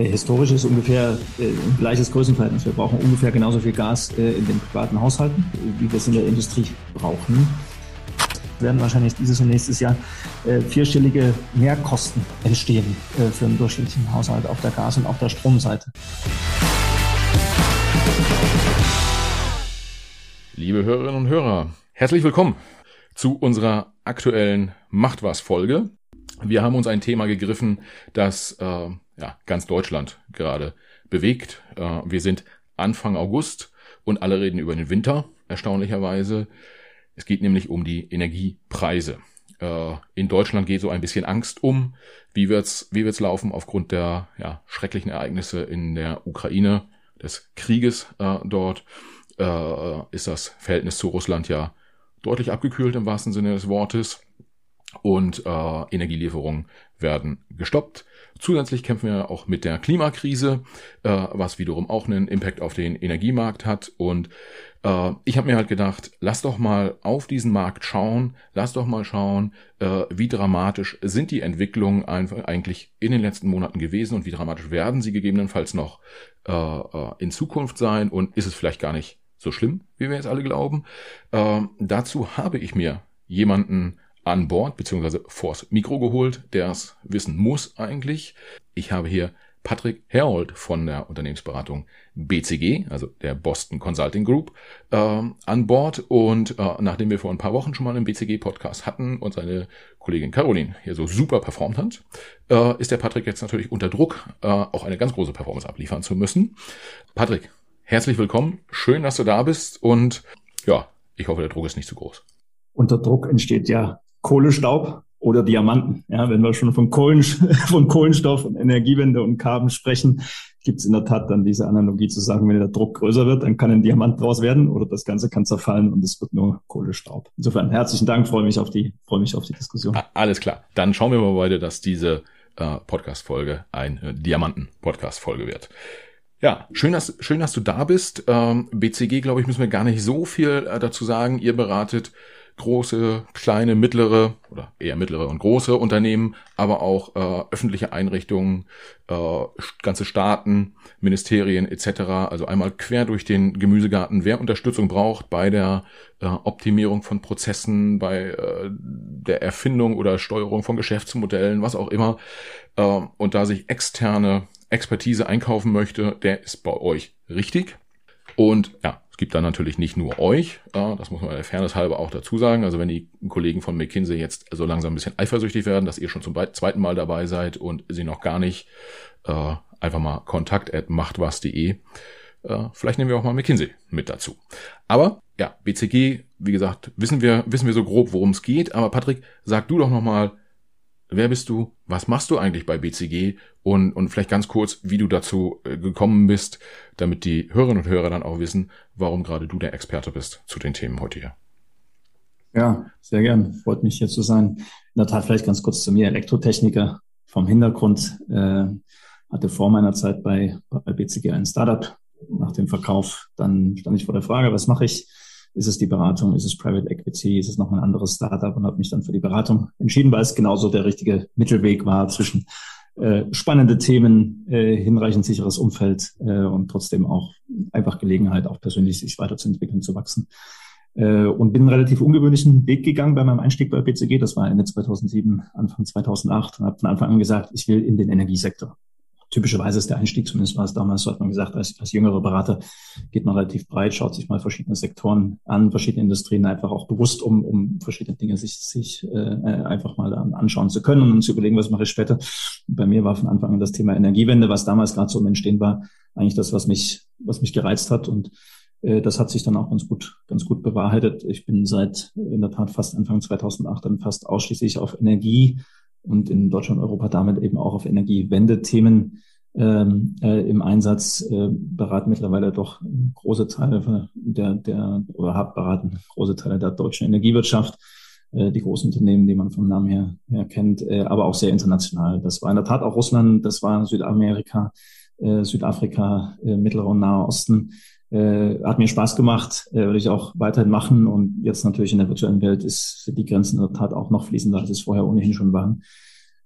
Äh, historisch ist ungefähr äh, ein gleiches Größenverhältnis. Wir brauchen ungefähr genauso viel Gas äh, in den privaten Haushalten, wie wir es in der Industrie brauchen. Wir werden wahrscheinlich dieses und nächstes Jahr vierstellige Mehrkosten entstehen für einen durchschnittlichen Haushalt auf der Gas- und auf der Stromseite. Liebe Hörerinnen und Hörer, herzlich willkommen zu unserer aktuellen Macht was Folge. Wir haben uns ein Thema gegriffen, das äh, ja, ganz Deutschland gerade bewegt. Äh, wir sind Anfang August und alle reden über den Winter, erstaunlicherweise. Es geht nämlich um die Energiepreise. Äh, in Deutschland geht so ein bisschen Angst um. Wie wird's, wie wird's laufen aufgrund der ja, schrecklichen Ereignisse in der Ukraine, des Krieges äh, dort? Äh, ist das Verhältnis zu Russland ja deutlich abgekühlt im wahrsten Sinne des Wortes und äh, Energielieferungen werden gestoppt. Zusätzlich kämpfen wir auch mit der Klimakrise, äh, was wiederum auch einen Impact auf den Energiemarkt hat. Und äh, ich habe mir halt gedacht, lass doch mal auf diesen Markt schauen, lass doch mal schauen, äh, wie dramatisch sind die Entwicklungen eigentlich in den letzten Monaten gewesen und wie dramatisch werden sie gegebenenfalls noch äh, äh, in Zukunft sein und ist es vielleicht gar nicht so schlimm, wie wir jetzt alle glauben. Äh, dazu habe ich mir jemanden an Bord beziehungsweise vors Mikro geholt, der es wissen muss eigentlich. Ich habe hier Patrick Herold von der Unternehmensberatung BCG, also der Boston Consulting Group, äh, an Bord. Und äh, nachdem wir vor ein paar Wochen schon mal einen BCG-Podcast hatten und seine Kollegin Caroline hier so super performt hat, äh, ist der Patrick jetzt natürlich unter Druck, äh, auch eine ganz große Performance abliefern zu müssen. Patrick, herzlich willkommen. Schön, dass du da bist. Und ja, ich hoffe, der Druck ist nicht zu groß. Unter Druck entsteht ja Kohlestaub oder Diamanten. Ja, wenn wir schon von, Kohlen, von Kohlenstoff und Energiewende und Carbon sprechen, gibt es in der Tat dann diese Analogie zu sagen, wenn der Druck größer wird, dann kann ein Diamant draus werden oder das Ganze kann zerfallen und es wird nur Kohlestaub. Insofern herzlichen Dank, freue mich auf die, freue mich auf die Diskussion. Alles klar. Dann schauen wir mal beide, dass diese äh, Podcast-Folge ein äh, Diamanten-Podcast-Folge wird. Ja, schön, dass, schön, dass du da bist. Ähm, BCG, glaube ich, müssen wir gar nicht so viel äh, dazu sagen. Ihr beratet große, kleine, mittlere oder eher mittlere und große Unternehmen, aber auch äh, öffentliche Einrichtungen, äh, ganze Staaten, Ministerien etc. Also einmal quer durch den Gemüsegarten, wer Unterstützung braucht bei der äh, Optimierung von Prozessen, bei äh, der Erfindung oder Steuerung von Geschäftsmodellen, was auch immer, äh, und da sich externe Expertise einkaufen möchte, der ist bei euch richtig. Und ja, gibt dann natürlich nicht nur euch, das muss man der Fairness halber auch dazu sagen. Also wenn die Kollegen von McKinsey jetzt so langsam ein bisschen eifersüchtig werden, dass ihr schon zum zweiten Mal dabei seid und sie noch gar nicht, äh, einfach mal kontakt at machtwas.de. Äh, vielleicht nehmen wir auch mal McKinsey mit dazu. Aber ja, BCG, wie gesagt, wissen wir, wissen wir so grob, worum es geht. Aber Patrick, sag du doch noch mal, wer bist du? Was machst du eigentlich bei BCG? Und, und vielleicht ganz kurz, wie du dazu äh, gekommen bist, damit die Hörerinnen und Hörer dann auch wissen, warum gerade du der Experte bist zu den Themen heute hier. Ja, sehr gern. Freut mich hier zu sein. In der Tat vielleicht ganz kurz zu mir. Elektrotechniker vom Hintergrund. Äh, hatte vor meiner Zeit bei, bei BCG ein Startup. Nach dem Verkauf dann stand ich vor der Frage, was mache ich? Ist es die Beratung? Ist es Private Equity? Ist es noch ein anderes Startup? Und habe mich dann für die Beratung entschieden, weil es genauso der richtige Mittelweg war zwischen äh, spannende Themen, äh, hinreichend sicheres Umfeld äh, und trotzdem auch einfach Gelegenheit, auch persönlich sich weiterzuentwickeln, zu wachsen. Äh, und bin einen relativ ungewöhnlichen Weg gegangen bei meinem Einstieg bei BCG. Das war Ende 2007, Anfang 2008 und habe von Anfang an gesagt, ich will in den Energiesektor typischerweise ist der Einstieg, zumindest war es damals, so hat man gesagt, als, als jüngerer Berater geht man relativ breit, schaut sich mal verschiedene Sektoren an, verschiedene Industrien einfach auch bewusst, um, um verschiedene Dinge sich, sich äh, einfach mal anschauen zu können und zu überlegen, was mache ich später. Bei mir war von Anfang an das Thema Energiewende, was damals gerade so im Entstehen war, eigentlich das, was mich, was mich gereizt hat und äh, das hat sich dann auch ganz gut, ganz gut bewahrheitet. Ich bin seit in der Tat fast Anfang 2008 dann fast ausschließlich auf Energie und in Deutschland und Europa damit eben auch auf Energiewendethemen ähm, äh, im Einsatz, äh, beraten mittlerweile doch große Teile der, der oder habe beraten große Teile der deutschen Energiewirtschaft, äh, die großen Unternehmen, die man vom Namen her, her kennt, äh, aber auch sehr international. Das war in der Tat auch Russland, das war Südamerika, äh, Südafrika, äh, Mittlerer und Nahe Osten. Äh, hat mir Spaß gemacht, äh, würde ich auch weiterhin machen. Und jetzt natürlich in der virtuellen Welt ist die Grenzen in der Tat auch noch fließender, als es vorher ohnehin schon waren.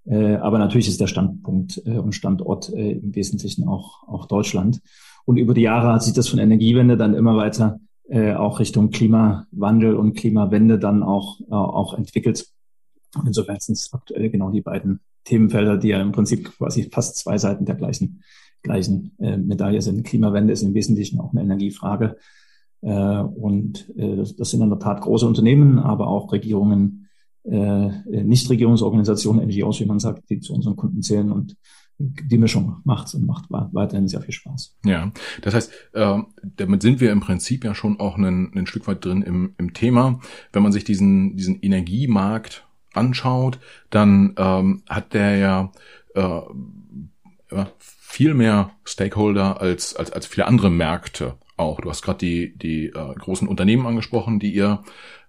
Äh, aber natürlich ist der Standpunkt äh, und Standort äh, im Wesentlichen auch, auch Deutschland. Und über die Jahre hat sich das von Energiewende dann immer weiter äh, auch Richtung Klimawandel und Klimawende dann auch, äh, auch entwickelt. Und insofern sind es aktuell genau die beiden Themenfelder, die ja im Prinzip quasi fast zwei Seiten der gleichen, gleichen äh, Medaille sind. Klimawende ist im Wesentlichen auch eine Energiefrage. Äh, und äh, das, sind in der Tat große Unternehmen, aber auch Regierungen, äh, Nichtregierungsorganisationen, NGOs, wie man sagt, die zu unseren Kunden zählen und die Mischung macht und macht weiterhin sehr viel Spaß. Ja, das heißt, äh, damit sind wir im Prinzip ja schon auch ein, ein Stück weit drin im, im Thema. Wenn man sich diesen, diesen Energiemarkt anschaut, dann ähm, hat der ja, äh, ja viel mehr Stakeholder als, als, als viele andere Märkte auch. Du hast gerade die, die äh, großen Unternehmen angesprochen, die ihr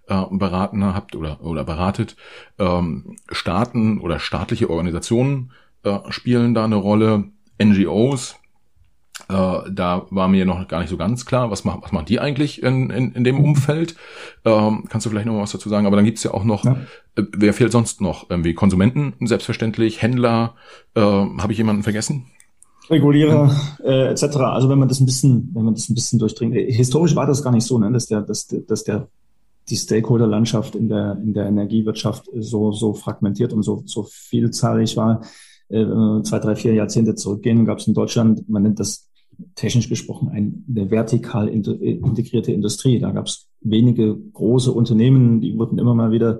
äh, beraten habt oder, oder beratet. Ähm, Staaten oder staatliche Organisationen äh, spielen da eine Rolle. NGOs, äh, da war mir noch gar nicht so ganz klar, was, machen was machen die eigentlich in, in, in dem Umfeld? Ähm, kannst du vielleicht noch was dazu sagen? Aber dann gibt's ja auch noch, ja. äh, wer fehlt sonst noch? Irgendwie Konsumenten, selbstverständlich, Händler, äh, habe ich jemanden vergessen? Regulierer äh, etc. Also wenn man das ein bisschen, wenn man das ein bisschen durchdringt, äh, historisch war das gar nicht so, ne, dass der, dass, dass der die Stakeholder-Landschaft in der in der Energiewirtschaft so so fragmentiert und so so vielzahlig war äh, zwei, drei, vier Jahrzehnte zurückgehen, gab es in Deutschland, man nennt das technisch gesprochen eine vertikal integrierte Industrie. Da gab es wenige große Unternehmen, die wurden immer mal wieder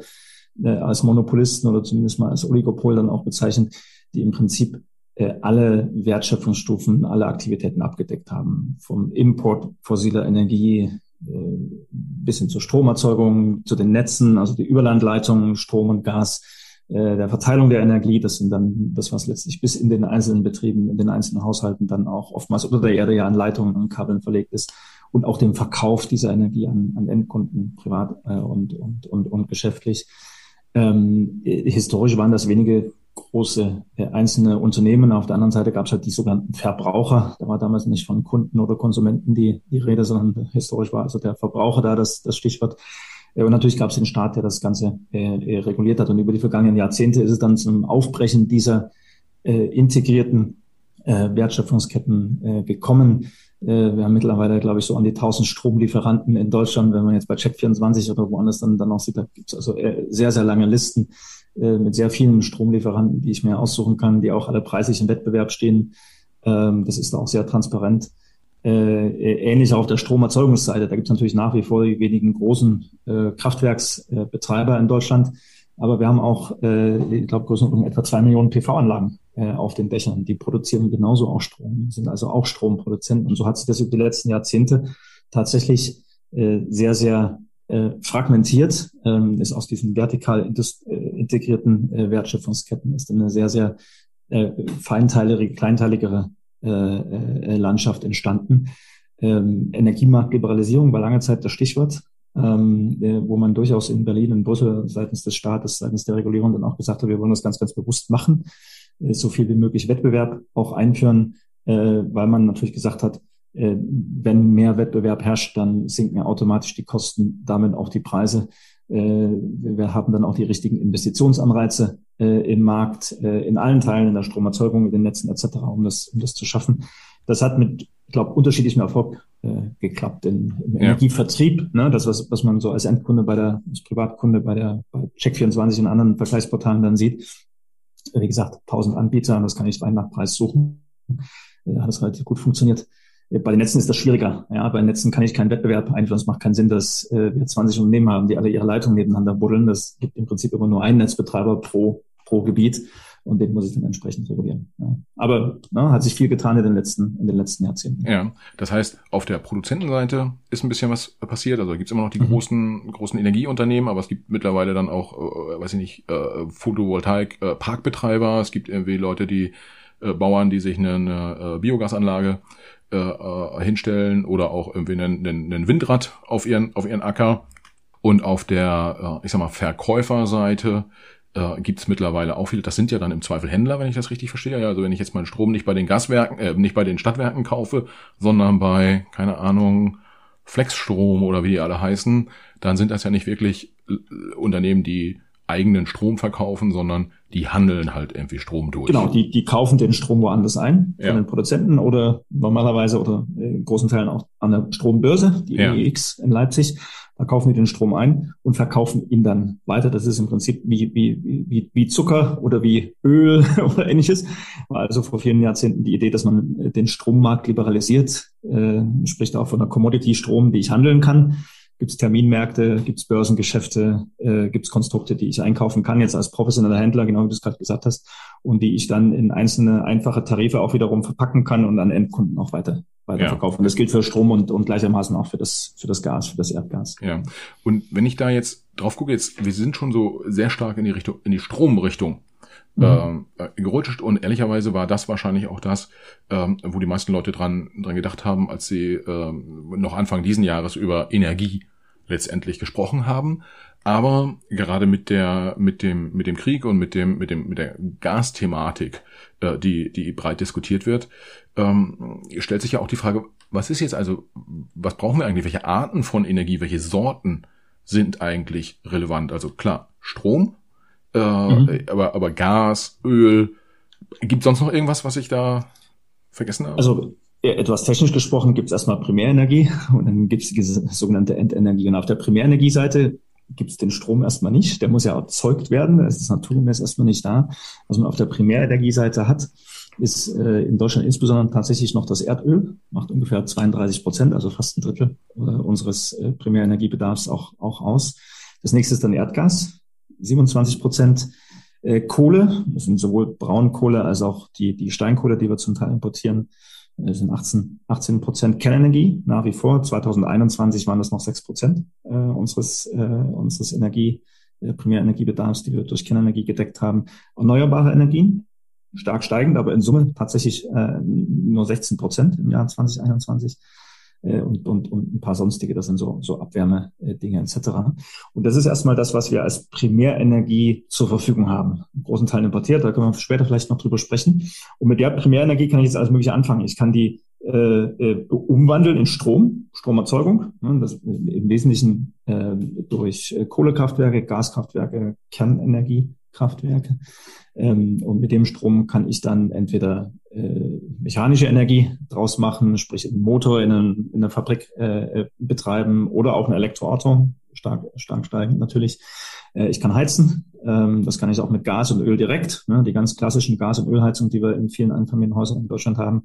äh, als Monopolisten oder zumindest mal als Oligopol dann auch bezeichnet, die im Prinzip äh, alle Wertschöpfungsstufen, alle Aktivitäten abgedeckt haben. Vom Import fossiler Energie äh, bis hin zur Stromerzeugung, zu den Netzen, also die Überlandleitungen, Strom und Gas, äh, der Verteilung der Energie. Das sind dann das, was letztlich bis in den einzelnen Betrieben, in den einzelnen Haushalten dann auch oftmals unter der Erde ja an Leitungen und Kabeln verlegt ist und auch dem Verkauf dieser Energie an, an Endkunden, privat äh, und, und, und, und geschäftlich. Ähm, historisch waren das wenige große äh, einzelne Unternehmen. Auf der anderen Seite gab es halt die sogenannten Verbraucher. Da war damals nicht von Kunden oder Konsumenten die, die Rede, sondern historisch war also der Verbraucher da das, das Stichwort. Äh, und natürlich gab es den Staat, der das Ganze äh, äh, reguliert hat. Und über die vergangenen Jahrzehnte ist es dann zum Aufbrechen dieser äh, integrierten äh, Wertschöpfungsketten äh, gekommen. Wir haben mittlerweile, glaube ich, so an die 1000 Stromlieferanten in Deutschland. Wenn man jetzt bei Check24 oder woanders dann, dann auch sieht, da gibt es also sehr, sehr lange Listen mit sehr vielen Stromlieferanten, die ich mir aussuchen kann, die auch alle preislich im Wettbewerb stehen. Ähm, das ist auch sehr transparent. Äh, ähnlich auf der Stromerzeugungsseite. Da gibt es natürlich nach wie vor die wenigen großen äh, Kraftwerksbetreiber in Deutschland. Aber wir haben auch, äh, ich glaube, größtenteils etwa zwei Millionen PV-Anlagen äh, auf den Dächern. Die produzieren genauso auch Strom, sind also auch Stromproduzenten. Und so hat sich das über die letzten Jahrzehnte tatsächlich äh, sehr, sehr äh, fragmentiert. Ähm, ist aus diesen vertikal äh, integrierten äh, Wertschöpfungsketten ist eine sehr, sehr äh, feinteilige, kleinteiligere äh, äh, Landschaft entstanden. Ähm, Energiemarktliberalisierung war lange Zeit das Stichwort, ähm, äh, wo man durchaus in Berlin und Brüssel seitens des Staates, seitens der Regulierung dann auch gesagt hat, wir wollen das ganz, ganz bewusst machen, äh, so viel wie möglich Wettbewerb auch einführen, äh, weil man natürlich gesagt hat, äh, wenn mehr Wettbewerb herrscht, dann sinken automatisch die Kosten, damit auch die Preise. Äh, wir haben dann auch die richtigen Investitionsanreize äh, im Markt, äh, in allen Teilen, in der Stromerzeugung, in den Netzen etc., um das, um das zu schaffen. Das hat mit, ich glaube, unterschiedlichem Erfolg äh, geklappt. In, Im ja. Energievertrieb, ne, das, was, was man so als Endkunde bei der, als Privatkunde bei der bei Check24 und anderen Vergleichsportalen dann sieht. Wie gesagt, 1000 Anbieter, und das kann ich rein nach Preis suchen. Da hat es relativ gut funktioniert. Bei den Netzen ist das schwieriger. Ja, bei den Netzen kann ich keinen Wettbewerb einführen. Es macht keinen Sinn, dass äh, wir 20 Unternehmen haben, die alle ihre Leitungen nebeneinander buddeln. Das gibt im Prinzip immer nur einen Netzbetreiber pro, pro Gebiet und den muss ich dann entsprechend regulieren. Ja. Aber ne, hat sich viel getan in den letzten, in den letzten Jahrzehnten. Ja, das heißt, auf der Produzentenseite ist ein bisschen was passiert. Also gibt es immer noch die mhm. großen, großen Energieunternehmen, aber es gibt mittlerweile dann auch, äh, weiß ich nicht, äh, Photovoltaik, äh, Parkbetreiber. Es gibt irgendwie Leute, die äh, Bauern, die sich eine, eine äh, Biogasanlage äh, äh, hinstellen oder auch irgendwie einen, einen, einen Windrad auf ihren, auf ihren Acker. Und auf der, äh, ich sag mal, Verkäuferseite äh, gibt es mittlerweile auch viele. Das sind ja dann im Zweifel Händler, wenn ich das richtig verstehe. Ja, also wenn ich jetzt meinen Strom nicht bei den Gaswerken, äh, nicht bei den Stadtwerken kaufe, sondern bei, keine Ahnung, Flexstrom oder wie die alle heißen, dann sind das ja nicht wirklich äh, Unternehmen, die eigenen Strom verkaufen, sondern die handeln halt irgendwie Strom durch. Genau, die, die kaufen den Strom woanders ein von ja. den Produzenten oder normalerweise oder in großen Teilen auch an der Strombörse, die ja. EX in Leipzig. Da kaufen die den Strom ein und verkaufen ihn dann weiter. Das ist im Prinzip wie, wie, wie, wie Zucker oder wie Öl oder ähnliches. War also vor vielen Jahrzehnten die Idee, dass man den Strommarkt liberalisiert, äh, spricht auch von einer Commodity-Strom, die ich handeln kann gibt es Terminmärkte, gibt es Börsengeschäfte, äh, gibt es Konstrukte, die ich einkaufen kann, jetzt als professioneller Händler, genau wie du es gerade gesagt hast, und die ich dann in einzelne einfache Tarife auch wiederum verpacken kann und an Endkunden auch weiter weiterverkaufen. Ja. Und das gilt für Strom und, und gleichermaßen auch für das, für das Gas, für das Erdgas. Ja. Und wenn ich da jetzt drauf gucke, jetzt, wir sind schon so sehr stark in die Richtung, in die Stromrichtung mhm. äh, gerutscht und ehrlicherweise war das wahrscheinlich auch das, ähm, wo die meisten Leute dran, dran gedacht haben, als sie äh, noch Anfang diesen Jahres über Energie letztendlich gesprochen haben. Aber gerade mit der, mit dem, mit dem Krieg und mit dem, mit dem, mit der Gasthematik, äh, die, die breit diskutiert wird, ähm, stellt sich ja auch die Frage, was ist jetzt also, was brauchen wir eigentlich? Welche Arten von Energie, welche Sorten sind eigentlich relevant? Also klar, Strom, äh, mhm. aber, aber Gas, Öl. Gibt sonst noch irgendwas, was ich da vergessen habe? Also etwas technisch gesprochen gibt es erstmal Primärenergie und dann gibt es die sogenannte Endenergie. Und auf der Primärenergieseite gibt es den Strom erstmal nicht. Der muss ja erzeugt werden. Das ist naturgemäß erstmal nicht da. Was man auf der Primärenergieseite hat, ist äh, in Deutschland insbesondere tatsächlich noch das Erdöl, macht ungefähr 32 Prozent, also fast ein Drittel äh, unseres äh, Primärenergiebedarfs auch, auch aus. Das nächste ist dann Erdgas, 27 Prozent. Äh, Kohle, das sind sowohl Braunkohle als auch die, die Steinkohle, die wir zum Teil importieren, das sind 18, 18 Prozent Kernenergie nach wie vor. 2021 waren das noch 6 Prozent äh, unseres, äh, unseres Energie, äh, Primärenergiebedarfs, die wir durch Kernenergie gedeckt haben. Erneuerbare Energien, stark steigend, aber in Summe tatsächlich äh, nur 16 Prozent im Jahr 2021 äh, und, und, und ein paar sonstige, das sind so, so Abwärmedinge etc. Und das ist erstmal das, was wir als Primärenergie zur Verfügung haben. In großen Teilen importiert, da können wir später vielleicht noch drüber sprechen. Und mit der Primärenergie kann ich jetzt alles Mögliche anfangen. Ich kann die äh, äh, umwandeln in Strom, Stromerzeugung. Ne, das im Wesentlichen äh, durch Kohlekraftwerke, Gaskraftwerke, Kernenergiekraftwerke. Ähm, und mit dem Strom kann ich dann entweder äh, mechanische Energie draus machen, sprich einen Motor in, einen, in einer Fabrik äh, betreiben oder auch ein Elektroauto, stark, stark steigend natürlich. Äh, ich kann heizen, ähm, das kann ich auch mit Gas und Öl direkt. Ne? Die ganz klassischen Gas- und Ölheizungen, die wir in vielen Einfamilienhäusern in Deutschland haben,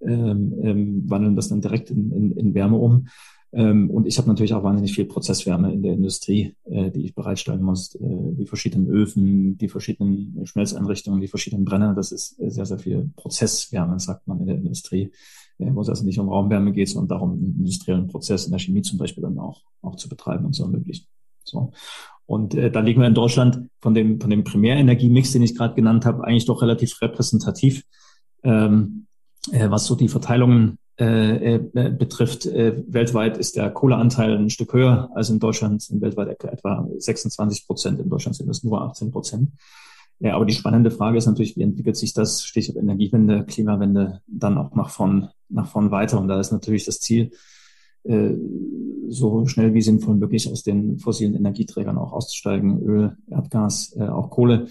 ähm, ähm, wandeln das dann direkt in, in, in Wärme um. Ähm, und ich habe natürlich auch wahnsinnig viel Prozesswärme in der Industrie, äh, die ich bereitstellen muss. Äh, die verschiedenen Öfen, die verschiedenen Schmelzeinrichtungen, die verschiedenen Brenner. Das ist sehr, sehr viel Prozesswärme, sagt man in der Industrie. Äh, wo es also nicht um Raumwärme geht, sondern darum, einen industriellen Prozess in der Chemie zum Beispiel dann auch, auch zu betreiben und zu ermöglichen. So. Und äh, da liegen wir in Deutschland von dem, von dem Primärenergiemix, den ich gerade genannt habe, eigentlich doch relativ repräsentativ, ähm, äh, was so die Verteilungen äh, äh, betrifft. Äh, weltweit ist der Kohleanteil ein Stück höher als in Deutschland, sind weltweit etwa 26 Prozent, in Deutschland sind es nur 18 Prozent. Ja, aber die spannende Frage ist natürlich, wie entwickelt sich das Stichwort Energiewende, Klimawende dann auch nach vorn, nach vorn weiter? Und da ist natürlich das Ziel, äh, so schnell wie sinnvoll möglich aus den fossilen Energieträgern auch auszusteigen, Öl, Erdgas, äh, auch Kohle.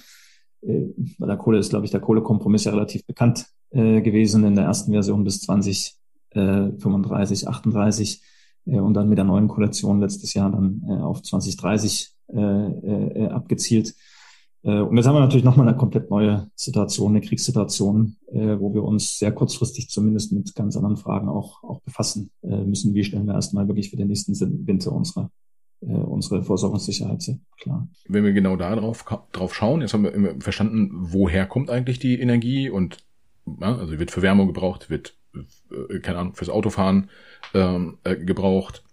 Äh, bei der Kohle ist, glaube ich, der Kohlekompromiss ja relativ bekannt gewesen in der ersten Version bis 20 äh, 35, 38 äh, und dann mit der neuen Koalition letztes Jahr dann äh, auf 2030 äh, äh, abgezielt. Äh, und jetzt haben wir natürlich nochmal eine komplett neue Situation, eine Kriegssituation, äh, wo wir uns sehr kurzfristig zumindest mit ganz anderen Fragen auch, auch befassen äh, müssen. Wie stellen wir erstmal wirklich für den nächsten Winter unsere äh, unsere Versorgungssicherheit klar. Wenn wir genau da drauf, schauen, jetzt haben wir verstanden, woher kommt eigentlich die Energie und ja, also wird für Wärme gebraucht, wird äh, keine Ahnung, fürs Autofahren ähm, äh, gebraucht.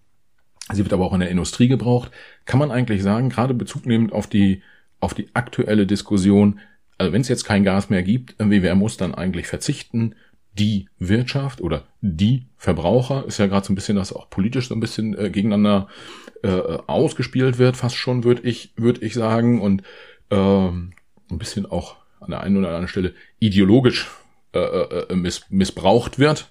Sie wird aber auch in der Industrie gebraucht. Kann man eigentlich sagen, gerade Bezug nehmend auf die, auf die aktuelle Diskussion, also wenn es jetzt kein Gas mehr gibt, wer muss dann eigentlich verzichten? Die Wirtschaft oder die Verbraucher ist ja gerade so ein bisschen, dass auch politisch so ein bisschen äh, gegeneinander äh, ausgespielt wird, fast schon, würde ich, würde ich sagen. Und ähm, ein bisschen auch an der einen oder anderen Stelle ideologisch äh, äh, äh, miss, missbraucht wird.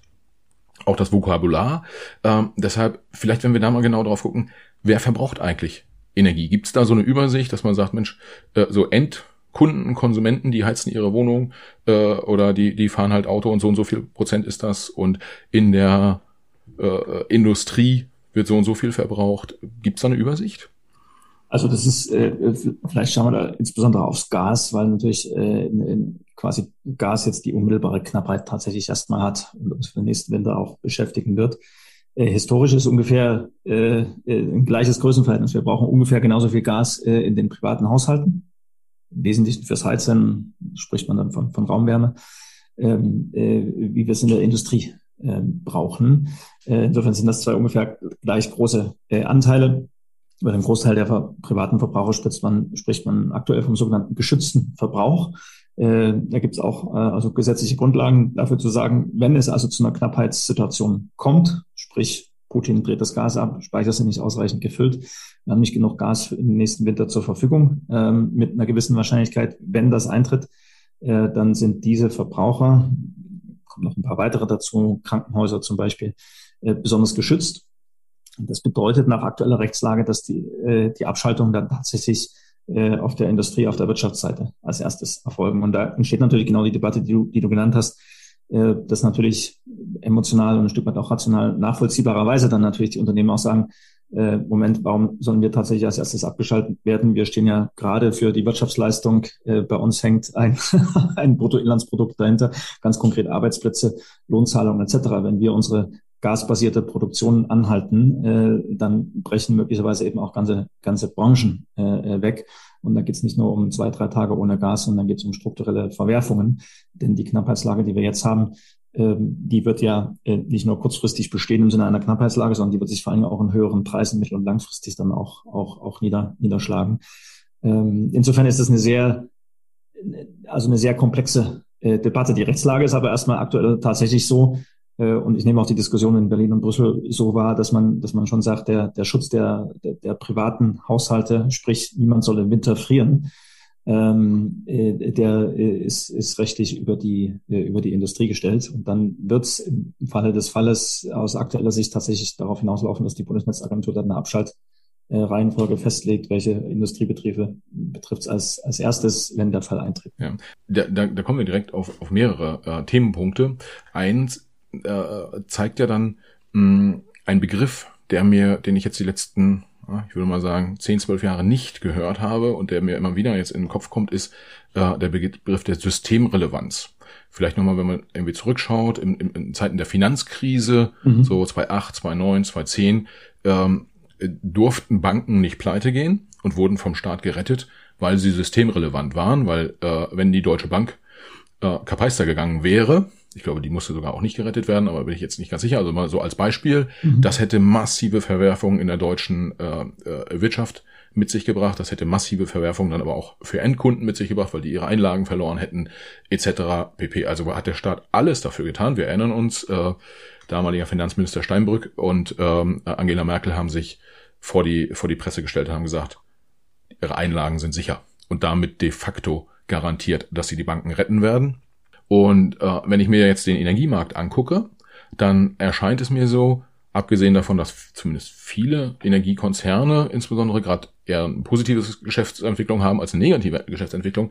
Auch das Vokabular. Ähm, deshalb, vielleicht, wenn wir da mal genau drauf gucken, wer verbraucht eigentlich Energie? Gibt es da so eine Übersicht, dass man sagt, Mensch, äh, so Endkunden, Konsumenten, die heizen ihre Wohnung äh, oder die, die fahren halt Auto und so und so viel Prozent ist das und in der äh, Industrie wird so und so viel verbraucht. Gibt es da eine Übersicht? Also das ist, äh, vielleicht schauen wir da insbesondere aufs Gas, weil natürlich äh, in, in quasi Gas jetzt die unmittelbare Knappheit tatsächlich erstmal hat und uns für den nächsten Winter auch beschäftigen wird. Äh, historisch ist ungefähr äh, äh, ein gleiches Größenverhältnis. Wir brauchen ungefähr genauso viel Gas äh, in den privaten Haushalten. Im Wesentlichen fürs Heizen spricht man dann von, von Raumwärme, ähm, äh, wie wir es in der Industrie äh, brauchen. Äh, insofern sind das zwei ungefähr gleich große Anteile. Über den Großteil der ver privaten Verbraucher spricht man, spricht man aktuell vom sogenannten geschützten Verbrauch. Äh, da gibt es auch äh, also gesetzliche Grundlagen dafür zu sagen, wenn es also zu einer Knappheitssituation kommt, sprich Putin dreht das Gas ab, Speicher sind nicht ausreichend gefüllt, wir haben nicht genug Gas für den nächsten Winter zur Verfügung, ähm, mit einer gewissen Wahrscheinlichkeit, wenn das eintritt, äh, dann sind diese Verbraucher, kommen noch ein paar weitere dazu, Krankenhäuser zum Beispiel, äh, besonders geschützt. Das bedeutet nach aktueller Rechtslage, dass die, äh, die Abschaltung dann tatsächlich äh, auf der Industrie, auf der Wirtschaftsseite als erstes erfolgen. Und da entsteht natürlich genau die Debatte, die du, die du genannt hast, äh, dass natürlich emotional und ein Stück weit auch rational nachvollziehbarerweise dann natürlich die Unternehmen auch sagen, äh, Moment, warum sollen wir tatsächlich als erstes abgeschaltet werden? Wir stehen ja gerade für die Wirtschaftsleistung. Bei uns hängt ein, ein Bruttoinlandsprodukt dahinter, ganz konkret Arbeitsplätze, Lohnzahlungen etc. Wenn wir unsere gasbasierte Produktion anhalten, äh, dann brechen möglicherweise eben auch ganze, ganze Branchen äh, äh weg. Und da geht es nicht nur um zwei, drei Tage ohne Gas, sondern geht es um strukturelle Verwerfungen. Denn die Knappheitslage, die wir jetzt haben, äh, die wird ja äh, nicht nur kurzfristig bestehen im Sinne einer Knappheitslage, sondern die wird sich vor allem auch in höheren Preisen mittel- und langfristig dann auch, auch, auch nieder, niederschlagen. Ähm, insofern ist das eine sehr, also eine sehr komplexe äh, Debatte. Die Rechtslage ist aber erstmal aktuell tatsächlich so, und ich nehme auch die Diskussion in Berlin und Brüssel so wahr, dass man, dass man schon sagt, der, der Schutz der, der, der privaten Haushalte, sprich, niemand soll im Winter frieren, ähm, äh, der ist, ist rechtlich über die, äh, über die Industrie gestellt. Und dann wird es im Falle des Falles aus aktueller Sicht tatsächlich darauf hinauslaufen, dass die Bundesnetzagentur dann eine Abschaltreihenfolge festlegt, welche Industriebetriebe betrifft es als, als erstes, wenn der Fall eintritt. Ja, da, da, da kommen wir direkt auf, auf mehrere äh, Themenpunkte. Eins äh, zeigt ja dann mh, ein Begriff, der mir, den ich jetzt die letzten, ich würde mal sagen, 10, 12 Jahre nicht gehört habe und der mir immer wieder jetzt in den Kopf kommt, ist äh, der Begriff der Systemrelevanz. Vielleicht nochmal, wenn man irgendwie zurückschaut, in, in, in Zeiten der Finanzkrise, mhm. so 2008, 2009, 2010, ähm, durften Banken nicht pleite gehen und wurden vom Staat gerettet, weil sie systemrelevant waren, weil äh, wenn die Deutsche Bank äh, Kapeister gegangen wäre, ich glaube, die musste sogar auch nicht gerettet werden, aber bin ich jetzt nicht ganz sicher. Also mal so als Beispiel, mhm. das hätte massive Verwerfungen in der deutschen äh, äh, Wirtschaft mit sich gebracht. Das hätte massive Verwerfungen dann aber auch für Endkunden mit sich gebracht, weil die ihre Einlagen verloren hätten, etc. pp. Also hat der Staat alles dafür getan. Wir erinnern uns, äh, damaliger Finanzminister Steinbrück und ähm, Angela Merkel haben sich vor die, vor die Presse gestellt und haben gesagt, ihre Einlagen sind sicher und damit de facto garantiert, dass sie die Banken retten werden. Und äh, wenn ich mir jetzt den Energiemarkt angucke, dann erscheint es mir so, abgesehen davon, dass zumindest viele Energiekonzerne insbesondere gerade eher eine positive Geschäftsentwicklung haben als eine negative Geschäftsentwicklung,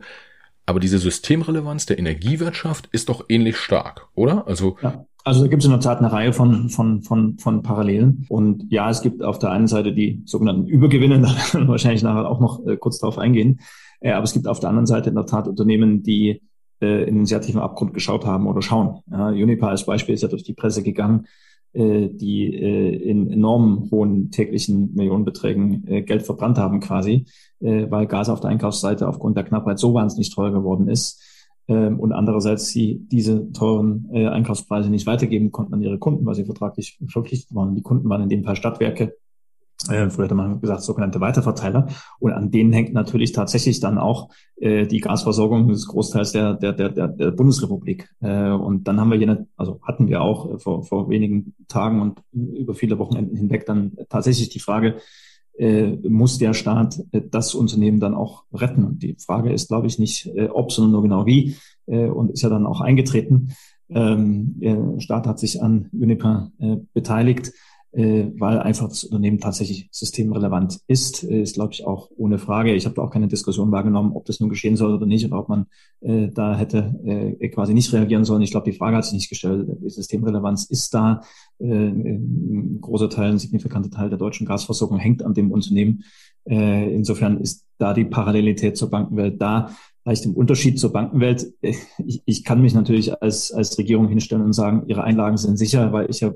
aber diese Systemrelevanz der Energiewirtschaft ist doch ähnlich stark, oder? Also ja. Also da gibt es in der Tat eine Reihe von, von, von, von Parallelen. Und ja, es gibt auf der einen Seite die sogenannten Übergewinne, da werden wir wahrscheinlich nachher auch noch äh, kurz darauf eingehen. Äh, aber es gibt auf der anderen Seite in der Tat Unternehmen, die äh, in den sehr tiefen Abgrund geschaut haben oder schauen. Ja, Unipa als Beispiel ist ja durch die Presse gegangen, äh, die äh, in enorm hohen täglichen Millionenbeträgen äh, Geld verbrannt haben quasi, äh, weil Gas auf der Einkaufsseite aufgrund der Knappheit so wahnsinnig teuer geworden ist. Ähm, und andererseits sie diese teuren äh, Einkaufspreise nicht weitergeben konnten an ihre Kunden, weil sie vertraglich verpflichtet waren. Die Kunden waren in dem Fall Stadtwerke, äh, früher hätte man gesagt, sogenannte Weiterverteiler. Und an denen hängt natürlich tatsächlich dann auch äh, die Gasversorgung des Großteils der, der, der, der, der Bundesrepublik. Äh, und dann haben wir hier, also hatten wir auch äh, vor, vor wenigen Tagen und über viele Wochenenden hinweg dann tatsächlich die Frage, äh, muss der Staat äh, das Unternehmen dann auch retten. Und die Frage ist, glaube ich, nicht äh, ob, sondern nur genau wie äh, und ist ja dann auch eingetreten. Ähm, der Staat hat sich an Uniper äh, beteiligt äh, weil einfach das Unternehmen tatsächlich systemrelevant ist, äh, ist, glaube ich, auch ohne Frage. Ich habe da auch keine Diskussion wahrgenommen, ob das nun geschehen soll oder nicht oder ob man äh, da hätte äh, quasi nicht reagieren sollen. Ich glaube, die Frage hat sich nicht gestellt. Die Systemrelevanz ist da. Äh, ein großer Teil, ein signifikanter Teil der deutschen Gasversorgung hängt an dem Unternehmen. Äh, insofern ist da die Parallelität zur Bankenwelt da. Vielleicht im Unterschied zur Bankenwelt. Äh, ich, ich kann mich natürlich als, als Regierung hinstellen und sagen, Ihre Einlagen sind sicher, weil ich ja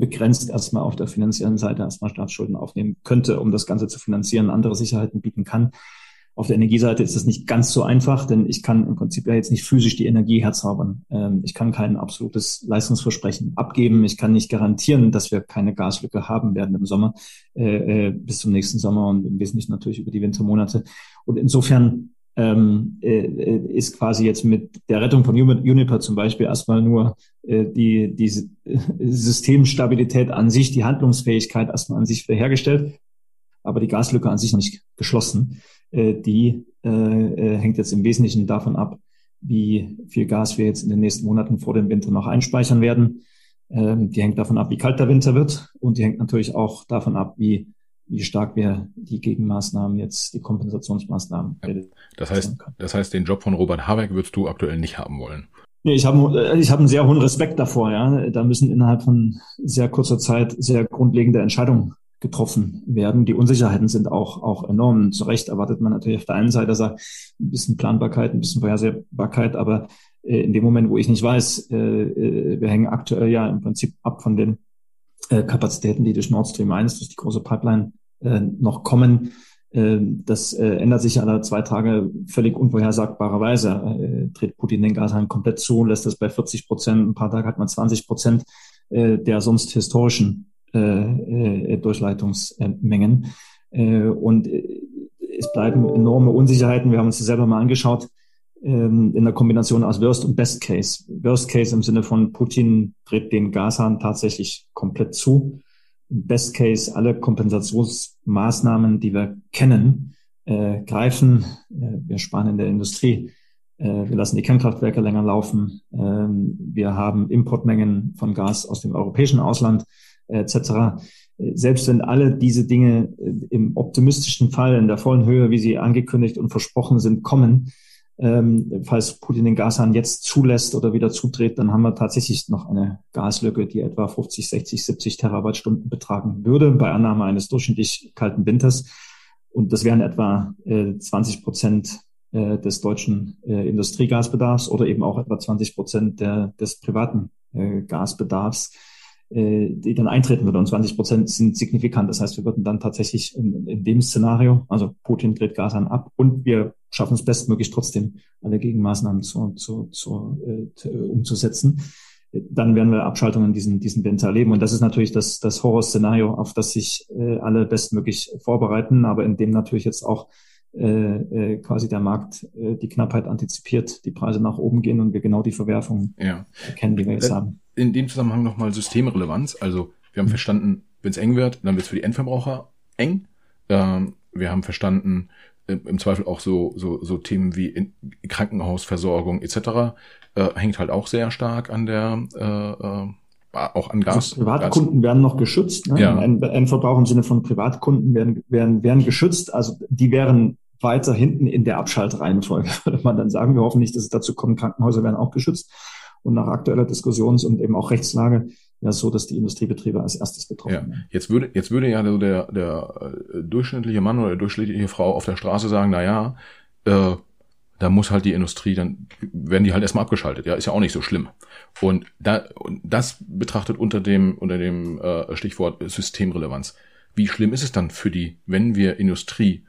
begrenzt erstmal auf der finanziellen Seite erstmal Staatsschulden aufnehmen könnte, um das Ganze zu finanzieren, andere Sicherheiten bieten kann. Auf der Energieseite ist das nicht ganz so einfach, denn ich kann im Prinzip ja jetzt nicht physisch die Energie herzaubern. Ähm, ich kann kein absolutes Leistungsversprechen abgeben. Ich kann nicht garantieren, dass wir keine Gaslücke haben werden im Sommer äh, äh, bis zum nächsten Sommer und im Wesentlichen natürlich über die Wintermonate. Und insofern ähm, äh, ist quasi jetzt mit der Rettung von Uniper zum Beispiel erstmal nur äh, die, die Systemstabilität an sich, die Handlungsfähigkeit erstmal an sich wiederhergestellt, aber die Gaslücke an sich nicht geschlossen. Äh, die äh, äh, hängt jetzt im Wesentlichen davon ab, wie viel Gas wir jetzt in den nächsten Monaten vor dem Winter noch einspeichern werden. Ähm, die hängt davon ab, wie kalt der Winter wird und die hängt natürlich auch davon ab, wie wie stark wir die Gegenmaßnahmen jetzt, die Kompensationsmaßnahmen. Ja, das heißt, das heißt, den Job von Robert Habeck würdest du aktuell nicht haben wollen. Nee, ich habe ich hab einen sehr hohen Respekt davor, ja. Da müssen innerhalb von sehr kurzer Zeit sehr grundlegende Entscheidungen getroffen werden. Die Unsicherheiten sind auch, auch enorm. Zu Recht erwartet man natürlich auf der einen Seite ein bisschen Planbarkeit, ein bisschen Vorhersehbarkeit, aber äh, in dem Moment, wo ich nicht weiß, äh, äh, wir hängen aktuell ja im Prinzip ab von den äh, Kapazitäten, die durch Nord Stream 1, durch die große Pipeline äh, noch kommen. Äh, das äh, ändert sich alle zwei Tage völlig unvorhersagbarerweise. Äh, dreht Putin den Gashahn komplett zu, lässt es bei 40 Prozent, ein paar Tage hat man 20 Prozent äh, der sonst historischen Durchleitungsmengen. Und es bleiben enorme Unsicherheiten. Wir haben uns das selber mal angeschaut ähm, in der Kombination aus Worst und Best Case. Worst Case im Sinne von Putin dreht den Gashahn tatsächlich komplett zu Best Case alle Kompensationsmaßnahmen, die wir kennen, äh, greifen. Äh, wir sparen in der Industrie. Äh, wir lassen die Kernkraftwerke länger laufen. Ähm, wir haben Importmengen von Gas aus dem europäischen Ausland äh, etc. Selbst wenn alle diese Dinge äh, im optimistischen Fall in der vollen Höhe, wie sie angekündigt und versprochen sind, kommen, ähm, falls Putin den Gashahn jetzt zulässt oder wieder zudreht, dann haben wir tatsächlich noch eine Gaslücke, die etwa 50, 60, 70 Terawattstunden betragen würde bei Annahme eines durchschnittlich kalten Winters. Und das wären etwa äh, 20 Prozent äh, des deutschen äh, Industriegasbedarfs oder eben auch etwa 20 Prozent der, des privaten äh, Gasbedarfs die dann eintreten würde. Und 20 Prozent sind signifikant. Das heißt, wir würden dann tatsächlich in, in dem Szenario, also Putin dreht Gas an ab und wir schaffen es bestmöglich trotzdem, alle Gegenmaßnahmen zu, zu, zu, äh, umzusetzen. Dann werden wir Abschaltungen diesen, diesen Winter erleben. Und das ist natürlich das, das Horrorszenario, auf das sich äh, alle bestmöglich vorbereiten, aber in dem natürlich jetzt auch äh, äh, quasi der Markt äh, die Knappheit antizipiert, die Preise nach oben gehen und wir genau die Verwerfungen ja. erkennen, die wir jetzt haben. In dem Zusammenhang nochmal Systemrelevanz. Also wir haben mhm. verstanden, wenn es eng wird, dann wird es für die Endverbraucher eng. Ähm, wir haben verstanden, äh, im Zweifel auch so, so, so Themen wie Krankenhausversorgung etc. Äh, hängt halt auch sehr stark an der äh, äh, auch an Gas. Also Privatkunden Gas. werden noch geschützt. Ne? Ja. Ein, ein Verbrauch im Sinne von Privatkunden werden, werden, werden geschützt. Also die wären weiter hinten in der Abschaltreihenfolge, würde man dann sagen. Wir hoffen nicht, dass es dazu kommt. Krankenhäuser werden auch geschützt. Und nach aktueller Diskussions- und eben auch Rechtslage ja so, dass die Industriebetriebe als erstes betroffen ja. werden. Jetzt würde, jetzt würde ja der, der äh, durchschnittliche Mann oder durchschnittliche Frau auf der Straße sagen, na ja, äh, da muss halt die Industrie, dann werden die halt erstmal abgeschaltet. Ja, ist ja auch nicht so schlimm. Und da, und das betrachtet unter dem, unter dem äh, Stichwort Systemrelevanz. Wie schlimm ist es dann für die, wenn wir Industrie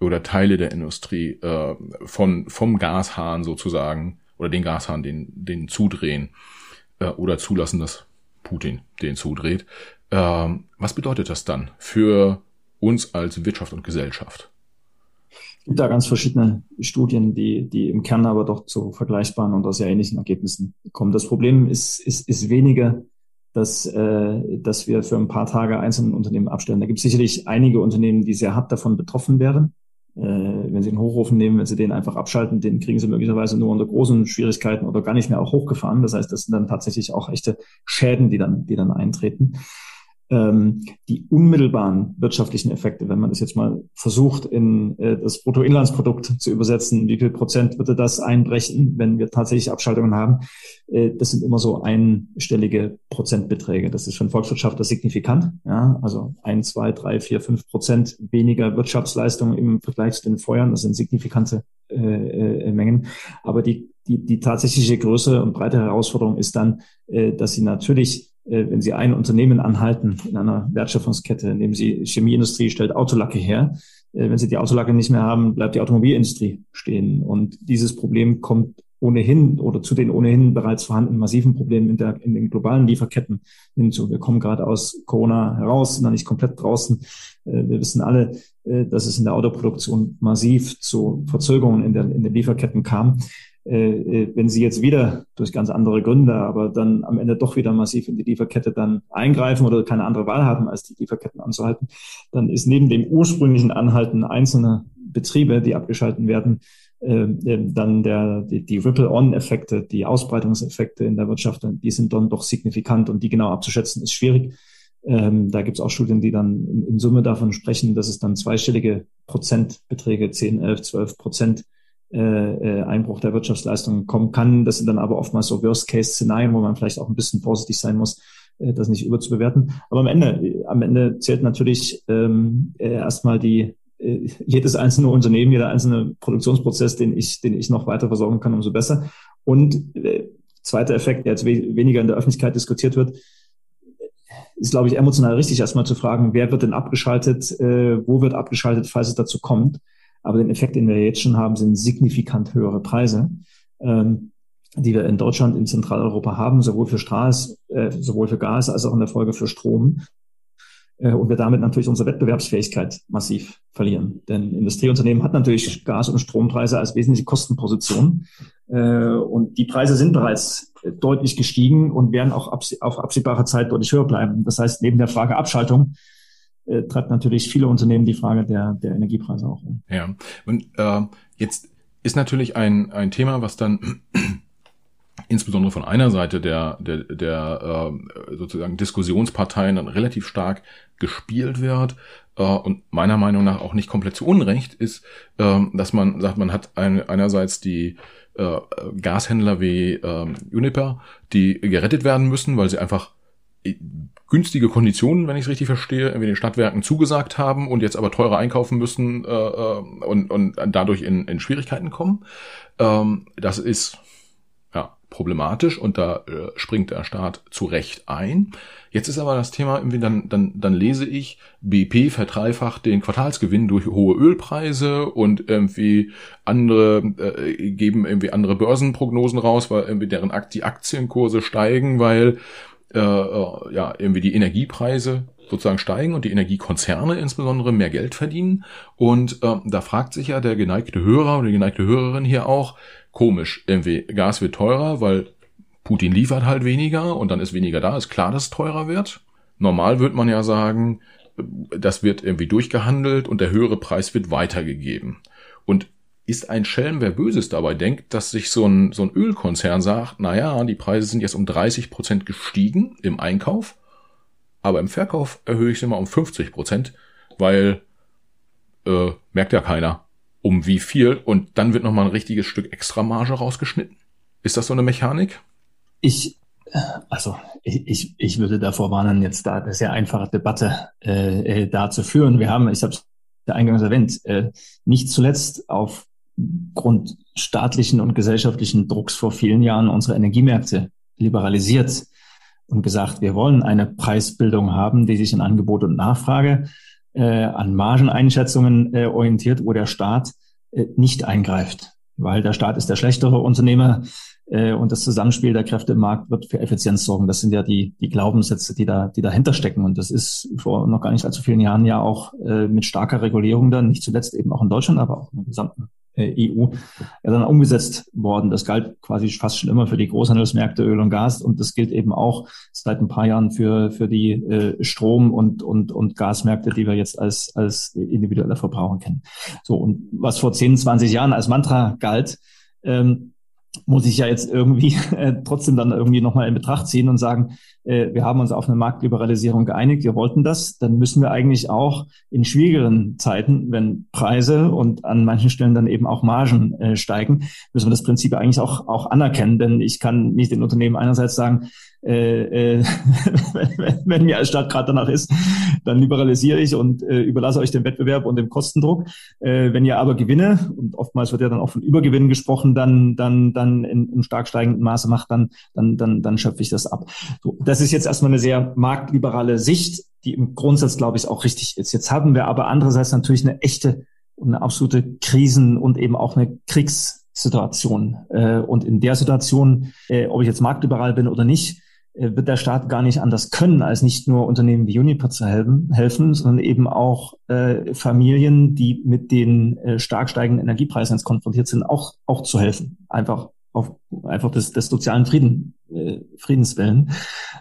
oder Teile der Industrie äh, von, vom Gashahn sozusagen oder den Gashahn, den, den zudrehen äh, oder zulassen, dass Putin den zudreht. Äh, was bedeutet das dann für uns als Wirtschaft und Gesellschaft? Es gibt da ganz verschiedene Studien, die, die im Kern aber doch zu vergleichbaren und sehr ähnlichen Ergebnissen kommen. Das Problem ist, ist, ist weniger dass, äh, dass wir für ein paar Tage einzelne Unternehmen abstellen. Da gibt es sicherlich einige Unternehmen, die sehr hart davon betroffen wären. Äh, wenn Sie einen Hochofen nehmen, wenn Sie den einfach abschalten, den kriegen Sie möglicherweise nur unter großen Schwierigkeiten oder gar nicht mehr auch hochgefahren. Das heißt, das sind dann tatsächlich auch echte Schäden, die dann, die dann eintreten ähm, die unmittelbaren wirtschaftlichen Effekte, wenn man das jetzt mal versucht, in äh, das Bruttoinlandsprodukt zu übersetzen, wie viel Prozent würde das einbrechen, wenn wir tatsächlich Abschaltungen haben, äh, das sind immer so einstellige Prozentbeträge. Das ist für einen Volkswirtschaftler signifikant. Ja? Also ein, zwei, drei, vier, fünf Prozent weniger Wirtschaftsleistung im Vergleich zu den Feuern, das sind signifikante äh, äh, Mengen. Aber die, die, die tatsächliche Größe und breite Herausforderung ist dann, äh, dass sie natürlich wenn Sie ein Unternehmen anhalten in einer Wertschöpfungskette, nehmen Sie Chemieindustrie, stellt Autolacke her. Äh, wenn Sie die Autolacke nicht mehr haben, bleibt die Automobilindustrie stehen. Und dieses Problem kommt ohnehin oder zu den ohnehin bereits vorhandenen massiven Problemen in, der, in den globalen Lieferketten hinzu. Wir kommen gerade aus Corona heraus, sind noch nicht komplett draußen. Äh, wir wissen alle, dass es in der Autoproduktion massiv zu Verzögerungen in, der, in den Lieferketten kam. Äh, äh, wenn sie jetzt wieder durch ganz andere Gründe, aber dann am Ende doch wieder massiv in die Lieferkette dann eingreifen oder keine andere Wahl haben, als die Lieferketten anzuhalten, dann ist neben dem ursprünglichen Anhalten einzelner Betriebe, die abgeschalten werden, äh, dann der, die, die Ripple-On-Effekte, die Ausbreitungseffekte in der Wirtschaft, die sind dann doch signifikant und die genau abzuschätzen ist schwierig. Ähm, da gibt es auch Studien, die dann in, in, Summe davon sprechen, dass es dann zweistellige Prozentbeträge, 10, 11, 12 Prozent äh, äh, Einbruch der Wirtschaftsleistung kommen kann. Das sind dann aber oftmals so Worst-Case-Szenarien, wo man vielleicht auch ein bisschen vorsichtig sein muss, äh, das nicht überzubewerten. Aber am Ende, am Ende zählt natürlich ähm, äh, erstmal die äh, jedes einzelne Unternehmen, jeder einzelne Produktionsprozess, den ich, den ich noch weiter versorgen kann, umso besser. Und äh, zweiter Effekt, der jetzt we weniger in der Öffentlichkeit diskutiert wird, ist, glaube ich, emotional richtig, erstmal zu fragen, wer wird denn abgeschaltet, äh, wo wird abgeschaltet, falls es dazu kommt. Aber den Effekt, den wir jetzt schon haben, sind signifikant höhere Preise, ähm, die wir in Deutschland, in Zentraleuropa haben, sowohl für Straß, äh, sowohl für Gas als auch in der Folge für Strom. Äh, und wir damit natürlich unsere Wettbewerbsfähigkeit massiv verlieren. Denn Industrieunternehmen hat natürlich Gas- und Strompreise als wesentliche Kostenposition. Äh, und die Preise sind bereits deutlich gestiegen und werden auch auf absehbare Zeit deutlich höher bleiben. Das heißt, neben der Frage Abschaltung äh, treibt natürlich viele Unternehmen die Frage der, der Energiepreise auch um. Ja, und äh, jetzt ist natürlich ein, ein Thema, was dann insbesondere von einer Seite der, der, der äh, sozusagen Diskussionsparteien dann relativ stark gespielt wird äh, und meiner Meinung nach auch nicht komplett zu Unrecht ist, äh, dass man sagt, man hat ein, einerseits die äh, Gashändler wie äh, Uniper, die gerettet werden müssen, weil sie einfach günstige Konditionen, wenn ich es richtig verstehe, irgendwie den Stadtwerken zugesagt haben und jetzt aber teurer einkaufen müssen äh, äh, und, und dadurch in, in Schwierigkeiten kommen. Ähm, das ist ja problematisch und da äh, springt der Staat zu Recht ein. Jetzt ist aber das Thema irgendwie dann dann dann lese ich BP verdreifacht den Quartalsgewinn durch hohe Ölpreise und irgendwie andere äh, geben irgendwie andere Börsenprognosen raus, weil irgendwie deren die Aktienkurse steigen, weil äh, äh, ja irgendwie die Energiepreise sozusagen steigen und die Energiekonzerne insbesondere mehr Geld verdienen. Und äh, da fragt sich ja der geneigte Hörer oder die geneigte Hörerin hier auch, komisch, irgendwie Gas wird teurer, weil Putin liefert halt weniger und dann ist weniger da, ist klar, dass es teurer wird. Normal wird man ja sagen, das wird irgendwie durchgehandelt und der höhere Preis wird weitergegeben. Und ist ein Schelm, wer Böses dabei denkt, dass sich so ein, so ein Ölkonzern sagt, na ja, die Preise sind jetzt um 30 Prozent gestiegen im Einkauf, aber im Verkauf erhöhe ich sie mal um 50 Prozent, weil äh, merkt ja keiner, um wie viel und dann wird nochmal ein richtiges Stück extra Marge rausgeschnitten. Ist das so eine Mechanik? Ich, also ich, ich würde davor warnen, jetzt da eine sehr einfache Debatte äh, äh da zu führen. Wir haben, ich habe es eingangs erwähnt, äh, nicht zuletzt auf Grund staatlichen und gesellschaftlichen Drucks vor vielen Jahren unsere Energiemärkte liberalisiert und gesagt, wir wollen eine Preisbildung haben, die sich an Angebot und Nachfrage, äh, an Margeneinschätzungen äh, orientiert, wo der Staat äh, nicht eingreift, weil der Staat ist der schlechtere Unternehmer äh, und das Zusammenspiel der Kräfte im Markt wird für Effizienz sorgen. Das sind ja die, die Glaubenssätze, die da, die dahinter stecken. Und das ist vor noch gar nicht allzu vielen Jahren ja auch äh, mit starker Regulierung dann, nicht zuletzt eben auch in Deutschland, aber auch der gesamten EU ja dann umgesetzt worden. Das galt quasi fast schon immer für die Großhandelsmärkte Öl und Gas und das gilt eben auch seit ein paar Jahren für, für die äh, Strom- und, und, und Gasmärkte, die wir jetzt als, als individuelle Verbraucher kennen. So, und was vor 10, 20 Jahren als Mantra galt, ähm, muss ich ja jetzt irgendwie äh, trotzdem dann irgendwie nochmal in Betracht ziehen und sagen, äh, wir haben uns auf eine Marktliberalisierung geeinigt, wir wollten das, dann müssen wir eigentlich auch in schwierigeren Zeiten, wenn Preise und an manchen Stellen dann eben auch Margen äh, steigen, müssen wir das Prinzip eigentlich auch, auch anerkennen. Denn ich kann nicht den Unternehmen einerseits sagen, äh, äh, wenn, wenn mir als Stadt gerade danach ist, dann liberalisiere ich und äh, überlasse euch den Wettbewerb und den Kostendruck. Äh, wenn ihr aber Gewinne, und oftmals wird ja dann auch von Übergewinnen gesprochen, dann, dann, dann in, in stark steigendem Maße macht, dann, dann, dann, dann schöpfe ich das ab. So, das ist jetzt erstmal eine sehr marktliberale Sicht, die im Grundsatz, glaube ich, auch richtig ist. Jetzt haben wir aber andererseits natürlich eine echte und eine absolute Krisen- und eben auch eine Kriegssituation. Äh, und in der Situation, äh, ob ich jetzt marktliberal bin oder nicht, wird der Staat gar nicht anders können, als nicht nur Unternehmen wie Uniper zu helfen, helfen sondern eben auch äh, Familien, die mit den äh, stark steigenden Energiepreisen jetzt konfrontiert sind, auch, auch zu helfen. Einfach auf einfach des, des sozialen Frieden, äh, Friedenswillen.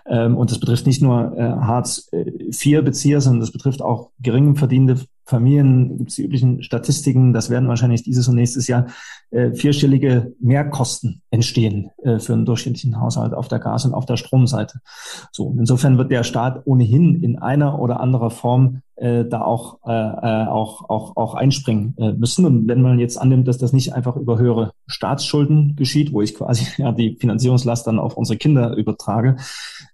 Ähm, und das betrifft nicht nur äh, Hartz-IV-Bezieher, äh, sondern das betrifft auch gering verdienende Familien. Gibt es die üblichen Statistiken, das werden wahrscheinlich dieses und nächstes Jahr äh, vierstellige Mehrkosten entstehen äh, für einen durchschnittlichen Haushalt auf der Gas- und auf der Stromseite. So, insofern wird der Staat ohnehin in einer oder anderer Form äh, da auch, äh, äh, auch, auch, auch einspringen äh, müssen. Und wenn man jetzt annimmt, dass das nicht einfach über höhere Staatsschulden geschieht, wo ich quasi ja, die Finanzierungslast dann auf unsere Kinder übertrage,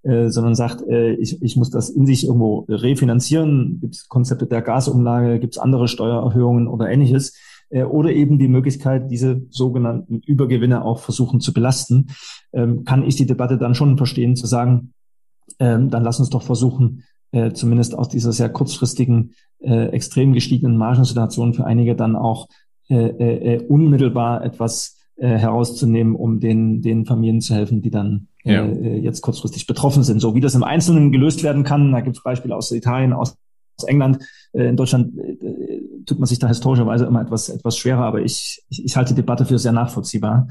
äh, sondern sagt, äh, ich, ich muss das in sich irgendwo refinanzieren, gibt es Konzepte der Gasumlage, gibt es andere Steuererhöhungen oder ähnliches, äh, oder eben die Möglichkeit, diese sogenannten Übergewinne auch versuchen zu belasten, ähm, kann ich die Debatte dann schon verstehen, zu sagen, ähm, dann lass uns doch versuchen, äh, zumindest aus dieser sehr kurzfristigen, äh, extrem gestiegenen Margensituation für einige dann auch äh, äh, äh, unmittelbar etwas äh, herauszunehmen, um den, den Familien zu helfen, die dann äh, ja. äh, jetzt kurzfristig betroffen sind. So wie das im Einzelnen gelöst werden kann, da gibt es Beispiele aus Italien, aus, aus England. Äh, in Deutschland äh, tut man sich da historischerweise immer etwas, etwas schwerer, aber ich, ich, ich halte die Debatte für sehr nachvollziehbar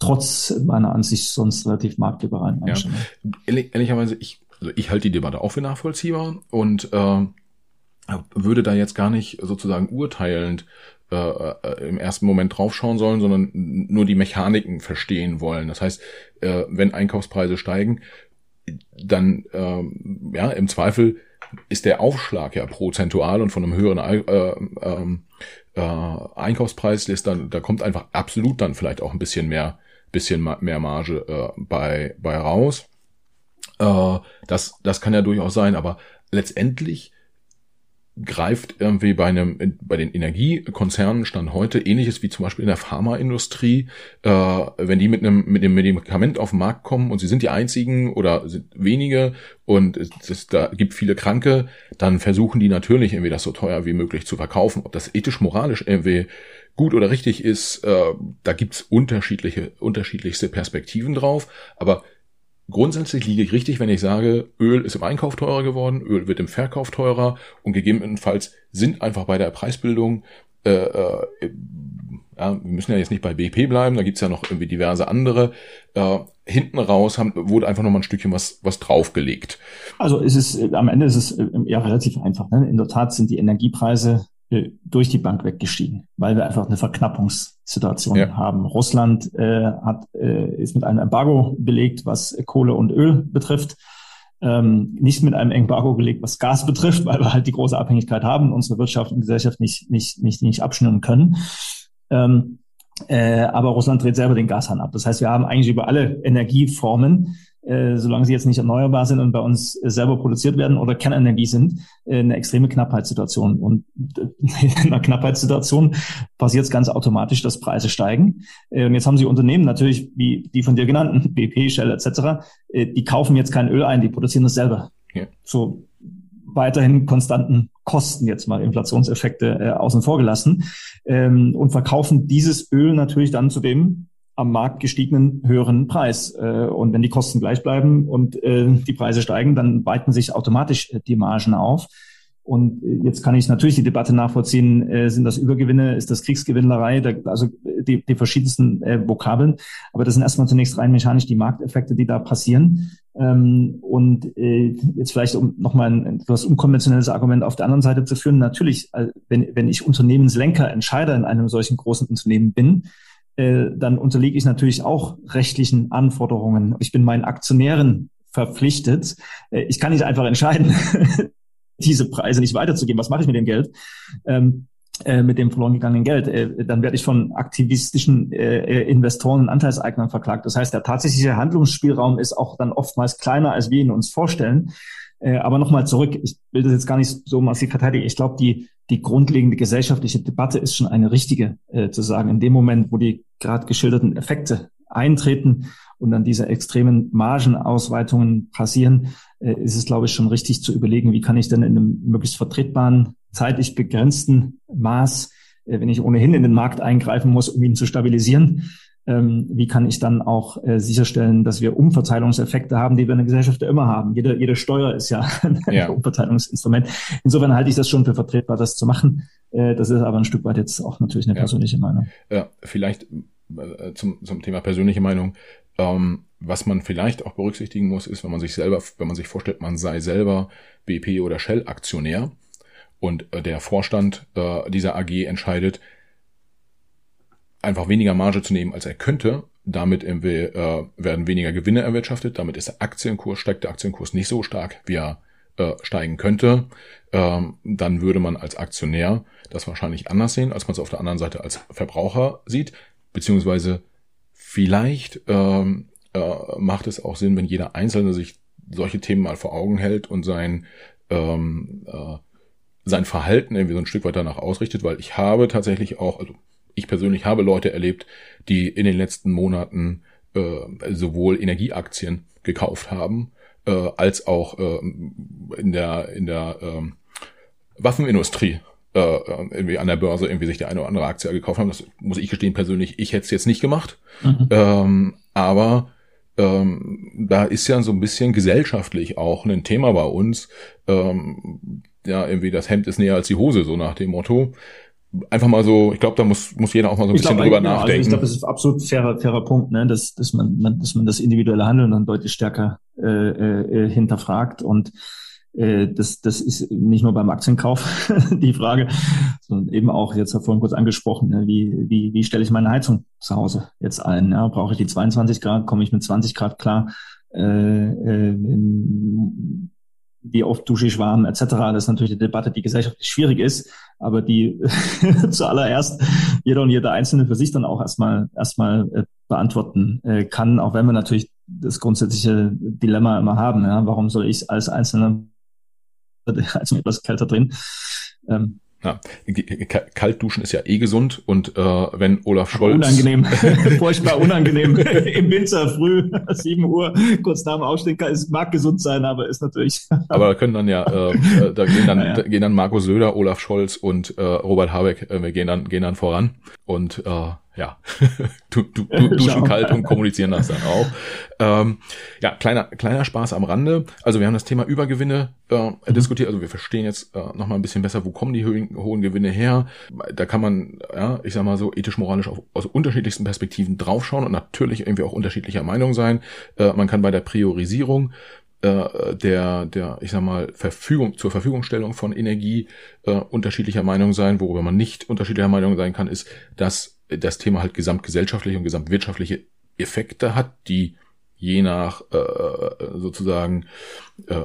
trotz meiner Ansicht sonst relativ marktliberalen Einstellung. Ja. Ehrlich, ehrlicherweise, ich also ich halte die Debatte auch für nachvollziehbar und äh, würde da jetzt gar nicht sozusagen urteilend äh, äh, im ersten Moment draufschauen sollen, sondern nur die Mechaniken verstehen wollen. Das heißt, äh, wenn Einkaufspreise steigen, dann äh, ja im Zweifel ist der Aufschlag ja prozentual und von einem höheren äh, äh, äh, Einkaufspreis ist dann, da kommt einfach absolut dann vielleicht auch ein bisschen mehr, bisschen mehr Marge äh, bei bei raus. Äh, das, das kann ja durchaus sein, aber letztendlich greift irgendwie bei einem bei den Energiekonzernen stand heute ähnliches wie zum Beispiel in der Pharmaindustrie, äh, wenn die mit einem mit dem Medikament auf den Markt kommen und sie sind die einzigen oder sind wenige und es, da gibt viele Kranke, dann versuchen die natürlich irgendwie das so teuer wie möglich zu verkaufen. Ob das ethisch moralisch irgendwie gut oder richtig ist, äh, da gibt's unterschiedliche unterschiedlichste Perspektiven drauf, aber Grundsätzlich liege ich richtig, wenn ich sage, Öl ist im Einkauf teurer geworden, Öl wird im Verkauf teurer und gegebenenfalls sind einfach bei der Preisbildung, äh, äh, ja, wir müssen ja jetzt nicht bei BP bleiben, da gibt's ja noch irgendwie diverse andere, äh, hinten raus haben, wurde einfach nochmal ein Stückchen was, was draufgelegt. Also es ist, am Ende ist es äh, ja relativ einfach. Ne? In der Tat sind die Energiepreise äh, durch die Bank weggestiegen, weil wir einfach eine Verknappungssituation ja. haben. Russland äh, hat, äh, ist mit einem Embargo belegt, was Kohle und Öl betrifft. Ähm, nicht mit einem Embargo gelegt, was Gas betrifft, weil wir halt die große Abhängigkeit haben, unsere Wirtschaft und Gesellschaft nicht, nicht, nicht, nicht abschnüren können. Ähm, äh, aber Russland dreht selber den Gashahn ab. Das heißt, wir haben eigentlich über alle Energieformen äh, solange sie jetzt nicht erneuerbar sind und bei uns äh, selber produziert werden oder Kernenergie sind, äh, eine extreme Knappheitssituation. Und in einer Knappheitssituation passiert es ganz automatisch, dass Preise steigen. und jetzt haben sie Unternehmen natürlich, wie die von dir genannten, BP, Shell etc., die kaufen jetzt kein Öl ein, die produzieren das selber. Ja. So weiterhin konstanten Kosten jetzt mal Inflationseffekte äh, außen vor gelassen ähm, und verkaufen dieses Öl natürlich dann zu dem am Markt gestiegenen höheren Preis. Äh, und wenn die Kosten gleich bleiben und äh, die Preise steigen, dann weiten sich automatisch äh, die Margen auf. Und jetzt kann ich natürlich die Debatte nachvollziehen, sind das Übergewinne, ist das Kriegsgewinnlerei, da, also die, die verschiedensten Vokabeln. Aber das sind erstmal zunächst rein mechanisch die Markteffekte, die da passieren. Ähm, und jetzt vielleicht, um nochmal ein etwas unkonventionelles Argument auf der anderen Seite zu führen, natürlich, wenn, wenn ich Unternehmenslenker, Entscheider in einem solchen großen Unternehmen bin, äh, dann unterliege ich natürlich auch rechtlichen Anforderungen. Ich bin meinen Aktionären verpflichtet. Äh, ich kann nicht einfach entscheiden, diese Preise nicht weiterzugeben. Was mache ich mit dem Geld? Ähm, äh, mit dem verloren gegangenen Geld, äh, dann werde ich von aktivistischen Investoren und Anteilseignern verklagt. Das heißt, der tatsächliche Handlungsspielraum ist auch dann oftmals kleiner, als wir ihn uns vorstellen. Aber nochmal zurück, ich will das jetzt gar nicht so massiv verteidigen. Ich glaube, die, die grundlegende gesellschaftliche Debatte ist schon eine richtige, äh, zu sagen, in dem Moment, wo die gerade geschilderten Effekte eintreten und dann diese extremen Margenausweitungen passieren, äh, ist es, glaube ich, schon richtig zu überlegen, wie kann ich denn in einem möglichst vertretbaren, zeitlich begrenzten Maß, äh, wenn ich ohnehin in den Markt eingreifen muss, um ihn zu stabilisieren, ähm, wie kann ich dann auch äh, sicherstellen, dass wir Umverteilungseffekte haben, die wir in der Gesellschaft ja immer haben. Jede, jede Steuer ist ja ein ja. Umverteilungsinstrument. Insofern halte ich das schon für vertretbar, das zu machen. Äh, das ist aber ein Stück weit jetzt auch natürlich eine persönliche ja. Meinung. Ja, vielleicht äh, zum, zum Thema persönliche Meinung. Ähm, was man vielleicht auch berücksichtigen muss, ist, wenn man sich selber, wenn man sich vorstellt, man sei selber BP oder Shell Aktionär und äh, der Vorstand äh, dieser AG entscheidet, einfach weniger Marge zu nehmen, als er könnte. Damit äh, werden weniger Gewinne erwirtschaftet. Damit ist der Aktienkurs, steigt der Aktienkurs nicht so stark, wie er äh, steigen könnte. Ähm, dann würde man als Aktionär das wahrscheinlich anders sehen, als man es auf der anderen Seite als Verbraucher sieht. Beziehungsweise vielleicht ähm, äh, macht es auch Sinn, wenn jeder Einzelne sich solche Themen mal vor Augen hält und sein ähm, äh, sein Verhalten irgendwie so ein Stück weit danach ausrichtet, weil ich habe tatsächlich auch, also ich persönlich habe Leute erlebt, die in den letzten Monaten äh, sowohl Energieaktien gekauft haben, äh, als auch äh, in der in der äh, Waffenindustrie äh, irgendwie an der Börse irgendwie sich der eine oder andere Aktie gekauft haben. Das muss ich gestehen persönlich, ich hätte es jetzt nicht gemacht. Mhm. Ähm, aber ähm, da ist ja so ein bisschen gesellschaftlich auch ein Thema bei uns. Ähm, ja, irgendwie das Hemd ist näher als die Hose, so nach dem Motto einfach mal so, ich glaube, da muss, muss jeder auch mal so ein ich bisschen glaub, drüber ja, nachdenken. Also ich glaube, das ist absolut fairer, fairer Punkt, ne? dass, dass, man, man, dass man das individuelle Handeln dann deutlich stärker äh, äh, hinterfragt. Und äh, das, das ist nicht nur beim Aktienkauf die Frage, sondern eben auch, jetzt vorhin kurz angesprochen, ne? wie, wie, wie stelle ich meine Heizung zu Hause jetzt ein? Ja? Brauche ich die 22 Grad, komme ich mit 20 Grad klar? Äh, äh, wie oft dusche ich warm etc. Das ist natürlich eine Debatte, die gesellschaftlich schwierig ist, aber die zuallererst jeder und jeder Einzelne für sich dann auch erstmal erstmal äh, beantworten äh, kann, auch wenn wir natürlich das grundsätzliche Dilemma immer haben. Ja? Warum soll ich als Einzelner als etwas kälter drin? Ähm, ja, Kaltduschen ist ja eh gesund und äh, wenn Olaf Scholz... Unangenehm, furchtbar unangenehm. Im Winter früh, 7 Uhr, kurz nach dem Aufstehen, es mag gesund sein, aber ist natürlich... aber da können dann ja, äh, äh, da gehen dann, ja, ja. Gehen dann Markus Söder, Olaf Scholz und äh, Robert Habeck, äh, wir gehen dann, gehen dann voran und äh, ja, du, du, du, duschen kalt und kommunizieren das dann auch. Ähm, ja, kleiner, kleiner Spaß am Rande. Also wir haben das Thema Übergewinne äh, mhm. diskutiert. Also wir verstehen jetzt äh, noch mal ein bisschen besser, wo kommen die hohen, hohen Gewinne her. Da kann man, ja, ich sag mal so, ethisch-moralisch aus unterschiedlichsten Perspektiven draufschauen und natürlich irgendwie auch unterschiedlicher Meinung sein. Äh, man kann bei der Priorisierung äh, der, der, ich sag mal, Verfügung, zur Verfügungstellung von Energie äh, unterschiedlicher Meinung sein. Worüber man nicht unterschiedlicher Meinung sein kann, ist, dass das Thema halt gesamtgesellschaftliche und gesamtwirtschaftliche Effekte hat, die je nach äh, sozusagen äh,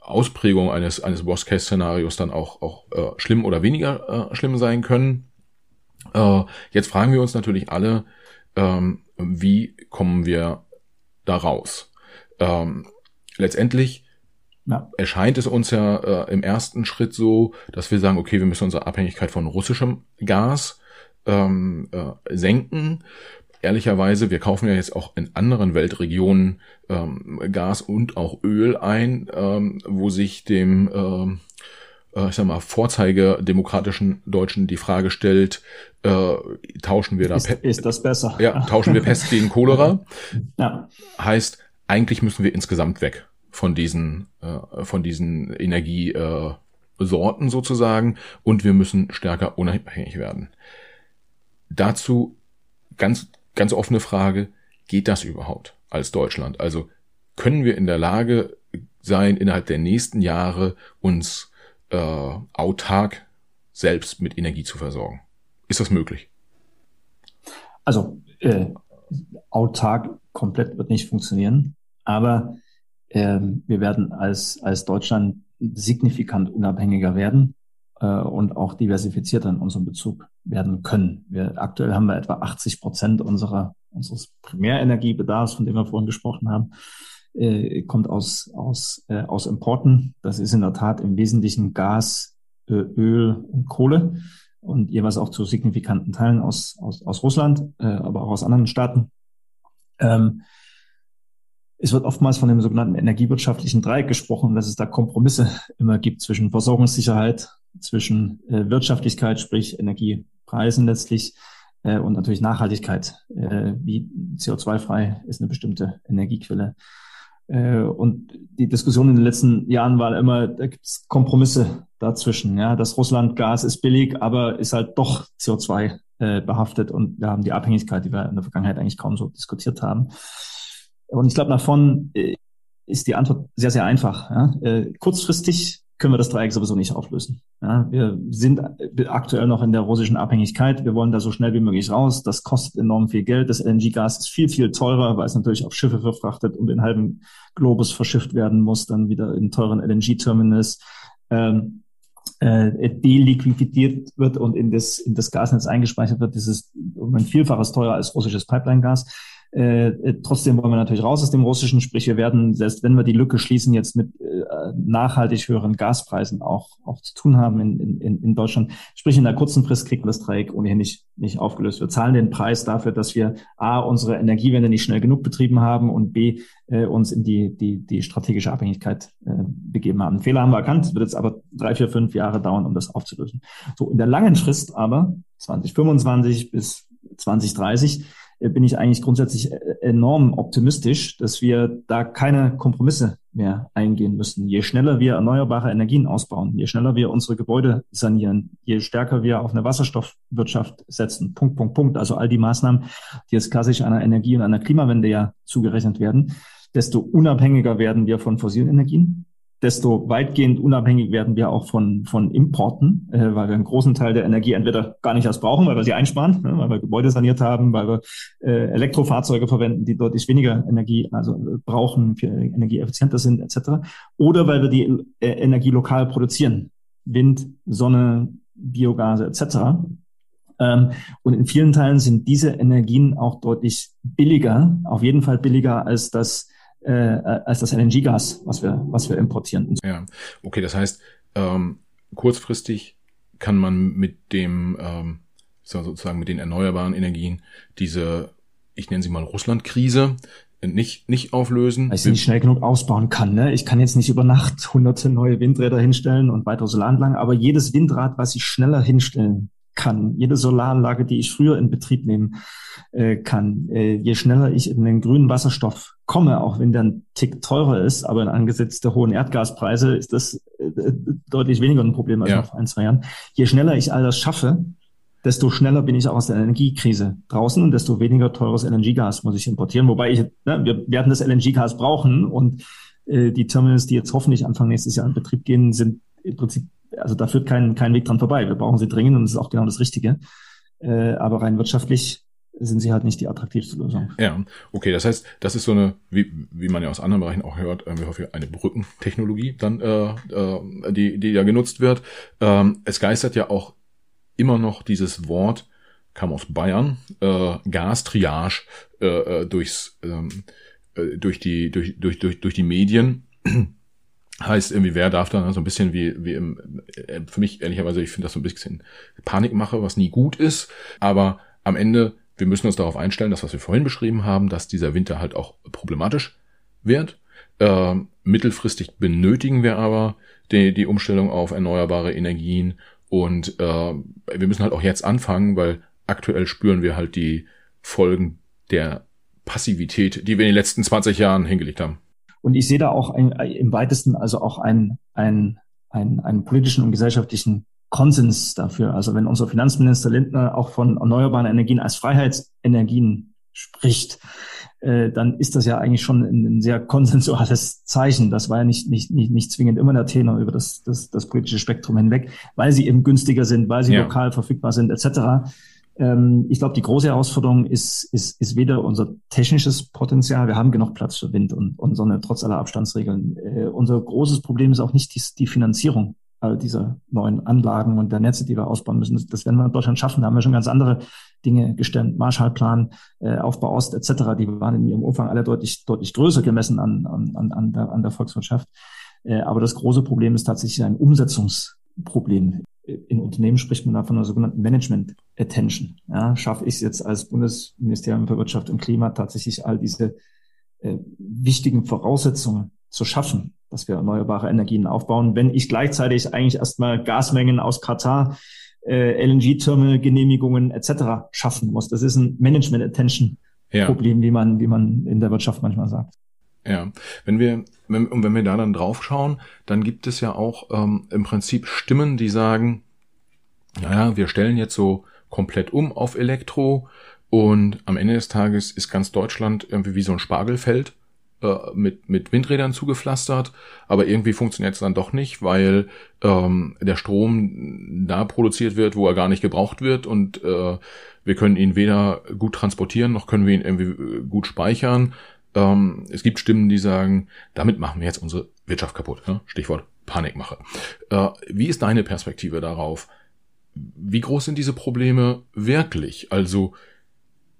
Ausprägung eines eines Worst-Case-Szenarios dann auch auch äh, schlimm oder weniger äh, schlimm sein können. Äh, jetzt fragen wir uns natürlich alle, ähm, wie kommen wir da raus? Ähm, letztendlich ja. erscheint es uns ja äh, im ersten Schritt so, dass wir sagen, okay, wir müssen unsere Abhängigkeit von russischem Gas ähm, äh, senken. Ehrlicherweise, wir kaufen ja jetzt auch in anderen Weltregionen ähm, Gas und auch Öl ein, ähm, wo sich dem ähm, äh, ich sag mal, vorzeigedemokratischen Deutschen die Frage stellt, äh, tauschen wir da ist, ist das besser? Ja, tauschen wir Pest gegen Cholera. Ja. Heißt, eigentlich müssen wir insgesamt weg von diesen, äh, von diesen Energie, äh, sozusagen und wir müssen stärker unabhängig werden. Dazu ganz, ganz offene Frage, geht das überhaupt als Deutschland? Also können wir in der Lage sein, innerhalb der nächsten Jahre uns äh, autark selbst mit Energie zu versorgen? Ist das möglich? Also äh, autark komplett wird nicht funktionieren, aber äh, wir werden als, als Deutschland signifikant unabhängiger werden äh, und auch diversifizierter in unserem Bezug werden können. Wir, aktuell haben wir etwa 80 Prozent unserer, unseres Primärenergiebedarfs, von dem wir vorhin gesprochen haben, äh, kommt aus, aus, äh, aus Importen. Das ist in der Tat im Wesentlichen Gas, äh, Öl und Kohle und jeweils auch zu signifikanten Teilen aus, aus, aus Russland, äh, aber auch aus anderen Staaten. Ähm, es wird oftmals von dem sogenannten energiewirtschaftlichen Dreieck gesprochen, dass es da Kompromisse immer gibt zwischen Versorgungssicherheit, zwischen äh, Wirtschaftlichkeit, sprich Energiepreisen letztlich, äh, und natürlich Nachhaltigkeit. Äh, wie CO2-frei ist eine bestimmte Energiequelle. Äh, und die Diskussion in den letzten Jahren war immer, da gibt es Kompromisse dazwischen. Ja, das Russland-Gas ist billig, aber ist halt doch CO2 äh, behaftet und wir haben die Abhängigkeit, die wir in der Vergangenheit eigentlich kaum so diskutiert haben. Und ich glaube, nach vorn äh, ist die Antwort sehr, sehr einfach. Ja? Äh, kurzfristig können wir das Dreieck sowieso nicht auflösen. Ja, wir sind aktuell noch in der russischen Abhängigkeit. Wir wollen da so schnell wie möglich raus. Das kostet enorm viel Geld. Das LNG-Gas ist viel, viel teurer, weil es natürlich auf Schiffe verfrachtet und den halben Globus verschifft werden muss, dann wieder in teuren LNG-Terminals. Ähm, äh, deliquidiert wird und in das, in das Gasnetz eingespeichert wird, das ist um ein Vielfaches teurer als russisches Pipeline-Gas. Äh, äh, trotzdem wollen wir natürlich raus aus dem Russischen, sprich wir werden, selbst wenn wir die Lücke schließen, jetzt mit äh, nachhaltig höheren Gaspreisen auch, auch zu tun haben in, in, in Deutschland. Sprich in der kurzen Frist kriegt man das Dreieck ohnehin nicht, nicht aufgelöst. Wir zahlen den Preis dafür, dass wir A, unsere Energiewende nicht schnell genug betrieben haben und B, äh, uns in die, die, die strategische Abhängigkeit äh, begeben haben. Fehler haben wir erkannt, es wird jetzt aber drei, vier, fünf Jahre dauern, um das aufzulösen. So, in der langen Frist aber, 2025 bis 2030, äh, bin ich eigentlich grundsätzlich äh, enorm optimistisch, dass wir da keine Kompromisse mehr eingehen müssen. Je schneller wir erneuerbare Energien ausbauen, je schneller wir unsere Gebäude sanieren, je stärker wir auf eine Wasserstoffwirtschaft setzen, Punkt, Punkt, Punkt, also all die Maßnahmen, die jetzt klassisch einer Energie- und einer Klimawende ja zugerechnet werden, desto unabhängiger werden wir von fossilen Energien desto weitgehend unabhängig werden wir auch von, von Importen, äh, weil wir einen großen Teil der Energie entweder gar nicht erst brauchen, weil wir sie einsparen, ne, weil wir Gebäude saniert haben, weil wir äh, Elektrofahrzeuge verwenden, die deutlich weniger Energie also äh, brauchen, für energieeffizienter sind etc. Oder weil wir die äh, Energie lokal produzieren, Wind, Sonne, Biogase etc. Ähm, und in vielen Teilen sind diese Energien auch deutlich billiger, auf jeden Fall billiger als das äh, als das LNG-Gas, was wir, was wir importieren. Ja, okay, das heißt, ähm, kurzfristig kann man mit dem, ähm, sozusagen mit den erneuerbaren Energien diese, ich nenne sie mal Russland-Krise, nicht, nicht auflösen. Weil ich sie nicht schnell genug ausbauen kann. Ne? Ich kann jetzt nicht über Nacht hunderte neue Windräder hinstellen und weitere Solaranlagen, aber jedes Windrad, was ich schneller hinstellen kann, jede Solaranlage, die ich früher in Betrieb nehmen äh, kann, äh, je schneller ich in den grünen Wasserstoff komme, auch wenn der ein Tick teurer ist, aber angesichts der hohen Erdgaspreise ist das äh, deutlich weniger ein Problem als ja. noch vor ein, zwei Jahren. Je schneller ich all das schaffe, desto schneller bin ich auch aus der Energiekrise draußen und desto weniger teures LNG-Gas muss ich importieren. Wobei ich, ne, wir werden das LNG-Gas brauchen und äh, die Terminals, die jetzt hoffentlich Anfang nächstes Jahr in Betrieb gehen, sind im Prinzip also da führt kein, kein Weg dran vorbei. Wir brauchen sie dringend und das ist auch genau das Richtige. Äh, aber rein wirtschaftlich sind sie halt nicht die attraktivste Lösung. Ja, okay, das heißt, das ist so eine, wie, wie man ja aus anderen Bereichen auch hört, äh, wir hoffen, eine Brückentechnologie dann, äh, äh, die, die ja genutzt wird. Ähm, es geistert ja auch immer noch dieses Wort, kam aus Bayern, äh, Gastriage äh, äh durchs, ähm, äh, durch die, durch, durch, durch, durch die Medien. Heißt irgendwie, wer darf dann so ein bisschen wie, wie im, äh, für mich ehrlicherweise, ich finde das so ein bisschen Panikmache, was nie gut ist. Aber am Ende, wir müssen uns darauf einstellen, dass was wir vorhin beschrieben haben, dass dieser Winter halt auch problematisch wird. Äh, mittelfristig benötigen wir aber die, die Umstellung auf erneuerbare Energien und äh, wir müssen halt auch jetzt anfangen, weil aktuell spüren wir halt die Folgen der Passivität, die wir in den letzten 20 Jahren hingelegt haben. Und ich sehe da auch ein, im weitesten also auch ein, ein, einen, einen politischen und gesellschaftlichen Konsens dafür. Also wenn unser Finanzminister Lindner auch von erneuerbaren Energien als Freiheitsenergien spricht, äh, dann ist das ja eigentlich schon ein, sehr konsensuales Zeichen. Das war ja nicht, nicht, nicht, nicht zwingend immer der Tenor über das, das, das politische Spektrum hinweg, weil sie eben günstiger sind, weil sie ja. lokal verfügbar sind, etc. Ähm, ich glaube, die große Herausforderung ist, ist, ist weder unser technisches Potenzial, wir haben genug Platz für Wind und, und Sonne, trotz aller Abstandsregeln. Äh, unser großes Problem ist auch nicht die, die Finanzierung all dieser neuen Anlagen und der Netze, die wir ausbauen müssen. Das, das werden wir in Deutschland schaffen. Da haben wir schon ganz andere Dinge gestellt. Marshallplan, äh, Aufbau Ost etc., die waren in ihrem Umfang alle deutlich, deutlich größer gemessen an, an, an, der, an der Volkswirtschaft. Äh, aber das große Problem ist tatsächlich ein Umsetzungsproblem. In Unternehmen spricht man da von einer sogenannten Management Attention. Ja, schaffe ich es jetzt als Bundesministerium für Wirtschaft und Klima tatsächlich all diese äh, wichtigen Voraussetzungen zu schaffen, dass wir erneuerbare Energien aufbauen, wenn ich gleichzeitig eigentlich erstmal Gasmengen aus Katar, äh, LNG-Terminal-Genehmigungen etc. schaffen muss. Das ist ein Management-Attention-Problem, ja. wie man, wie man in der Wirtschaft manchmal sagt. Ja, wenn wir, und wenn wir da dann drauf schauen, dann gibt es ja auch ähm, im Prinzip Stimmen, die sagen, naja, wir stellen jetzt so komplett um auf Elektro und am Ende des Tages ist ganz Deutschland irgendwie wie so ein Spargelfeld äh, mit, mit Windrädern zugepflastert, aber irgendwie funktioniert es dann doch nicht, weil ähm, der Strom da produziert wird, wo er gar nicht gebraucht wird und äh, wir können ihn weder gut transportieren, noch können wir ihn irgendwie äh, gut speichern. Ähm, es gibt Stimmen, die sagen, damit machen wir jetzt unsere Wirtschaft kaputt. Ne? Stichwort Panikmache. Äh, wie ist deine Perspektive darauf? Wie groß sind diese Probleme wirklich? Also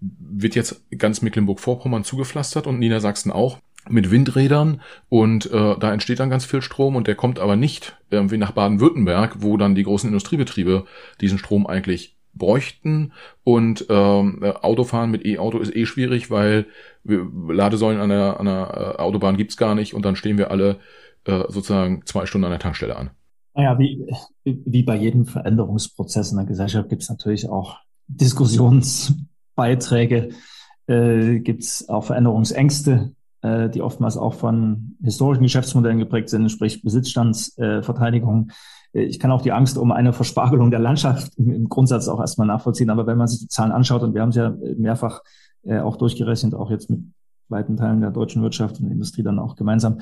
wird jetzt ganz Mecklenburg-Vorpommern zugepflastert und Niedersachsen auch mit Windrädern und äh, da entsteht dann ganz viel Strom und der kommt aber nicht irgendwie nach Baden-Württemberg, wo dann die großen Industriebetriebe diesen Strom eigentlich bräuchten und ähm, Autofahren mit E-Auto ist eh schwierig, weil wir, Ladesäulen an der, an der äh, Autobahn gibt's gar nicht und dann stehen wir alle äh, sozusagen zwei Stunden an der Tankstelle an. Naja, wie, wie bei jedem Veränderungsprozess in der Gesellschaft gibt's natürlich auch Diskussionsbeiträge, äh, gibt's auch Veränderungsängste, äh, die oftmals auch von historischen Geschäftsmodellen geprägt sind, sprich Besitzstandsverteidigung. Äh, ich kann auch die Angst um eine Verspargelung der Landschaft im, Grundsatz auch erstmal nachvollziehen. Aber wenn man sich die Zahlen anschaut, und wir haben es ja mehrfach äh, auch durchgerechnet, auch jetzt mit weiten Teilen der deutschen Wirtschaft und Industrie dann auch gemeinsam,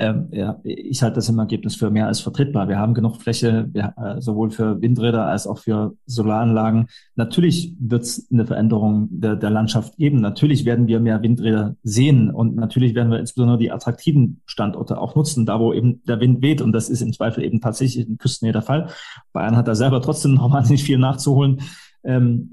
ähm, ja, ich halte das im Ergebnis für mehr als vertretbar. Wir haben genug Fläche, wir, äh, sowohl für Windräder als auch für Solaranlagen. Natürlich wird es eine Veränderung der, der Landschaft geben. Natürlich werden wir mehr Windräder sehen und natürlich werden wir insbesondere die attraktiven Standorte auch nutzen, da wo eben der Wind weht. Und das ist im Zweifel eben tatsächlich in Küstennähe der Fall. Bayern hat da selber trotzdem noch wahnsinnig viel nachzuholen. Ähm,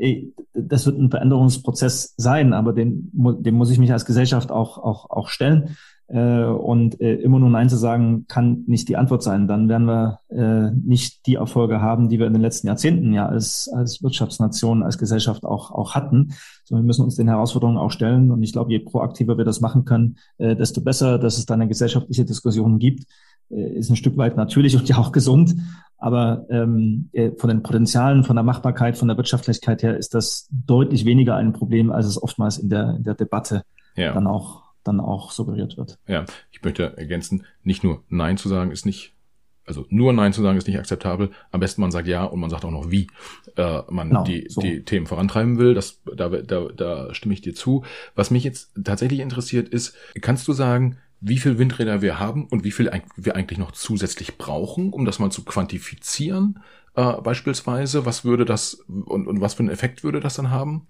das wird ein Veränderungsprozess sein, aber dem, dem muss ich mich als Gesellschaft auch, auch, auch stellen. Äh, und äh, immer nur Nein zu sagen, kann nicht die Antwort sein. Dann werden wir äh, nicht die Erfolge haben, die wir in den letzten Jahrzehnten ja als, als Wirtschaftsnation, als Gesellschaft auch, auch hatten. Sondern wir müssen uns den Herausforderungen auch stellen. Und ich glaube, je proaktiver wir das machen können, äh, desto besser, dass es da eine gesellschaftliche Diskussion gibt, äh, ist ein Stück weit natürlich und ja auch gesund. Aber ähm, äh, von den Potenzialen, von der Machbarkeit, von der Wirtschaftlichkeit her ist das deutlich weniger ein Problem, als es oftmals in der, in der Debatte ja. dann auch dann auch suggeriert wird. Ja, ich möchte ergänzen, nicht nur Nein zu sagen ist nicht, also nur Nein zu sagen ist nicht akzeptabel. Am besten man sagt Ja und man sagt auch noch, wie äh, man genau, die, so. die Themen vorantreiben will. Das, da, da, da stimme ich dir zu. Was mich jetzt tatsächlich interessiert ist, kannst du sagen, wie viel Windräder wir haben und wie viel wir eigentlich noch zusätzlich brauchen, um das mal zu quantifizieren? Äh, beispielsweise, was würde das und, und was für einen Effekt würde das dann haben?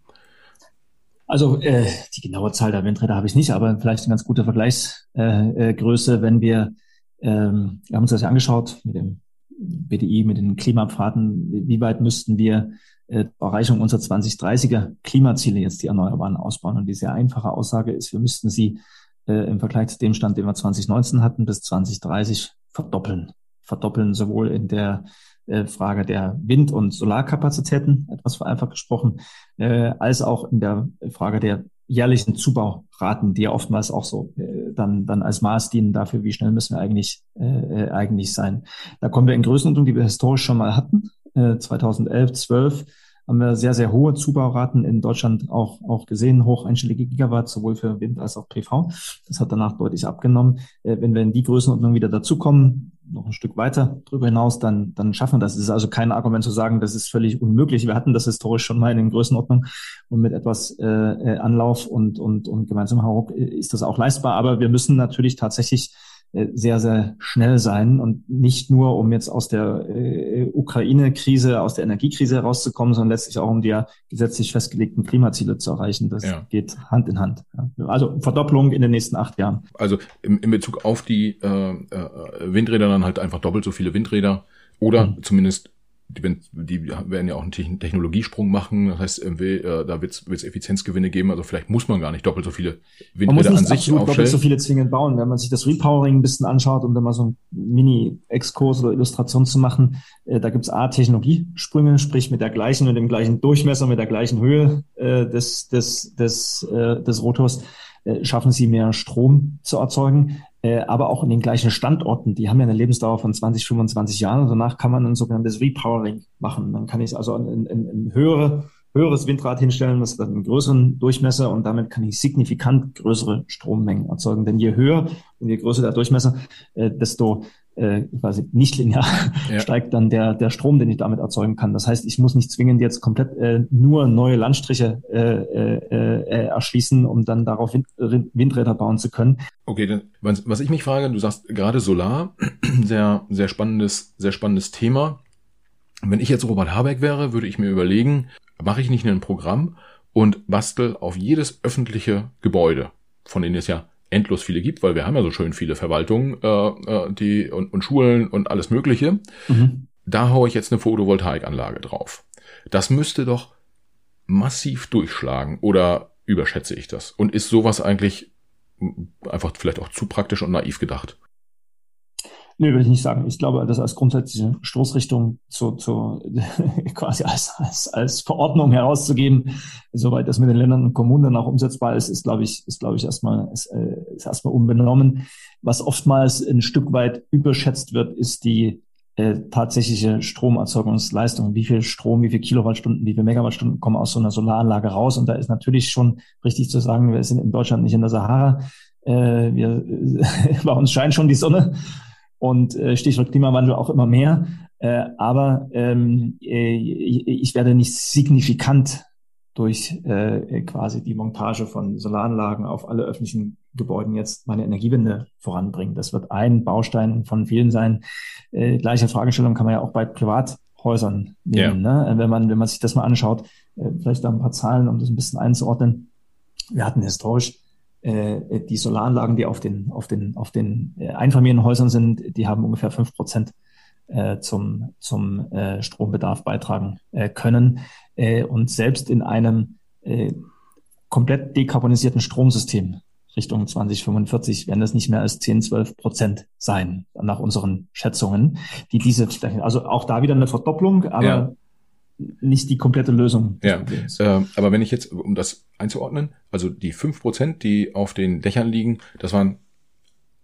Also äh, die genaue Zahl der Windräder habe ich nicht, aber vielleicht eine ganz gute Vergleichsgröße, äh, wenn wir, ähm, wir haben uns das ja angeschaut mit dem BDI, mit den Klimapfaden, wie weit müssten wir äh, Erreichung unserer 2030er Klimaziele jetzt die Erneuerbaren ausbauen. Und die sehr einfache Aussage ist, wir müssten sie äh, im Vergleich zu dem Stand, den wir 2019 hatten, bis 2030 verdoppeln. Verdoppeln sowohl in der äh, Frage der Wind- und Solarkapazitäten, etwas vereinfacht gesprochen, äh, als auch in der Frage der jährlichen Zubauraten, die ja oftmals auch so äh, dann, dann als Maß dienen dafür, wie schnell müssen wir eigentlich, äh, äh eigentlich sein. Da kommen wir in Größenordnung, die wir historisch schon mal hatten, äh, 2011, 12 haben wir sehr, sehr hohe Zubauraten in Deutschland auch, auch gesehen, hoch einstellige Gigawatt, sowohl für Wind als auch PV. Das hat danach deutlich abgenommen. Äh, wenn wir in die Größenordnung wieder dazukommen, noch ein Stück weiter darüber hinaus, dann, dann schaffen wir das. Es ist also kein Argument zu sagen, das ist völlig unmöglich. Wir hatten das historisch schon mal in den Größenordnungen und mit etwas äh, äh Anlauf und, und, und gemeinsamem Hauruck ist das auch leistbar. Aber wir müssen natürlich tatsächlich äh, sehr, sehr schnell sein und nicht nur, um jetzt aus der äh, Ukraine-Krise, aus der Energiekrise herauszukommen, sondern letztlich auch um die ja gesetzlich festgelegten Klimaziele zu erreichen. Das ja. geht Hand in Hand. Ja. Also Verdopplung in den nächsten acht Jahren. Also im, in Bezug auf die äh, äh, Windräder dann halt einfach doppelt so viele Windräder oder mhm. zumindest die, die werden ja auch einen Technologiesprung machen. Das heißt, äh, da wird es Effizienzgewinne geben. Also vielleicht muss man gar nicht doppelt so viele Windräder an sich aufstellen. doppelt so viele zwingend bauen. Wenn man sich das Repowering ein bisschen anschaut, um da mal so einen Mini-Exkurs oder Illustration zu machen, äh, da gibt es A, Technologiesprünge, sprich mit der gleichen und dem gleichen Durchmesser, mit der gleichen Höhe äh, des, des, des, äh, des Rotors äh, schaffen sie mehr Strom zu erzeugen. Äh, aber auch in den gleichen Standorten. Die haben ja eine Lebensdauer von 20, 25 Jahren. danach kann man ein sogenanntes Repowering machen. Dann kann ich also ein, ein, ein höhere, höheres Windrad hinstellen, das hat einen größeren Durchmesser und damit kann ich signifikant größere Strommengen erzeugen. Denn je höher und je größer der Durchmesser, äh, desto äh, quasi nicht linear ja. steigt dann der, der Strom, den ich damit erzeugen kann. Das heißt, ich muss nicht zwingend jetzt komplett äh, nur neue Landstriche äh, äh, äh, erschließen, um dann darauf Wind, Windräder bauen zu können. Okay, dann, was, was ich mich frage, du sagst gerade Solar, sehr, sehr spannendes, sehr spannendes Thema. Wenn ich jetzt Robert Habeck wäre, würde ich mir überlegen, mache ich nicht ein Programm und bastel auf jedes öffentliche Gebäude, von denen es ja endlos viele gibt, weil wir haben ja so schön viele Verwaltungen äh, äh, die, und, und Schulen und alles Mögliche. Mhm. Da haue ich jetzt eine Photovoltaikanlage drauf. Das müsste doch massiv durchschlagen oder überschätze ich das? Und ist sowas eigentlich einfach vielleicht auch zu praktisch und naiv gedacht? Nee, würde ich nicht sagen. Ich glaube, das als grundsätzliche Stoßrichtung zu, zu quasi als, als, als Verordnung herauszugeben, soweit das mit den Ländern und Kommunen dann auch umsetzbar ist, ist, glaube ich, ist, glaube ich, erstmal, ist, äh, ist erstmal unbenommen. Was oftmals ein Stück weit überschätzt wird, ist die äh, tatsächliche Stromerzeugungsleistung. Wie viel Strom, wie viel Kilowattstunden, wie viel Megawattstunden kommen aus so einer Solaranlage raus? Und da ist natürlich schon richtig zu sagen, wir sind in Deutschland nicht in der Sahara. Äh, wir, bei uns scheint schon die Sonne und äh, Stichwort Klimawandel auch immer mehr. Äh, aber ähm, äh, ich werde nicht signifikant durch äh, quasi die Montage von Solaranlagen auf alle öffentlichen Gebäuden jetzt meine Energiewende voranbringen. Das wird ein Baustein von vielen sein. Äh, gleiche Fragestellung kann man ja auch bei Privathäusern nehmen. Ja. Ne? Wenn man wenn man sich das mal anschaut, äh, vielleicht da ein paar Zahlen, um das ein bisschen einzuordnen. Wir hatten historisch äh, die Solaranlagen, die auf den, auf den, auf den äh, Einfamilienhäusern sind, die haben ungefähr fünf Prozent äh, zum, zum Strombedarf beitragen können. Und selbst in einem komplett dekarbonisierten Stromsystem Richtung 2045 werden das nicht mehr als 10, 12 Prozent sein, nach unseren Schätzungen, die diese, also auch da wieder eine Verdopplung, aber ja nicht die komplette Lösung. Ja, äh, aber wenn ich jetzt, um das einzuordnen, also die fünf Prozent, die auf den Dächern liegen, das waren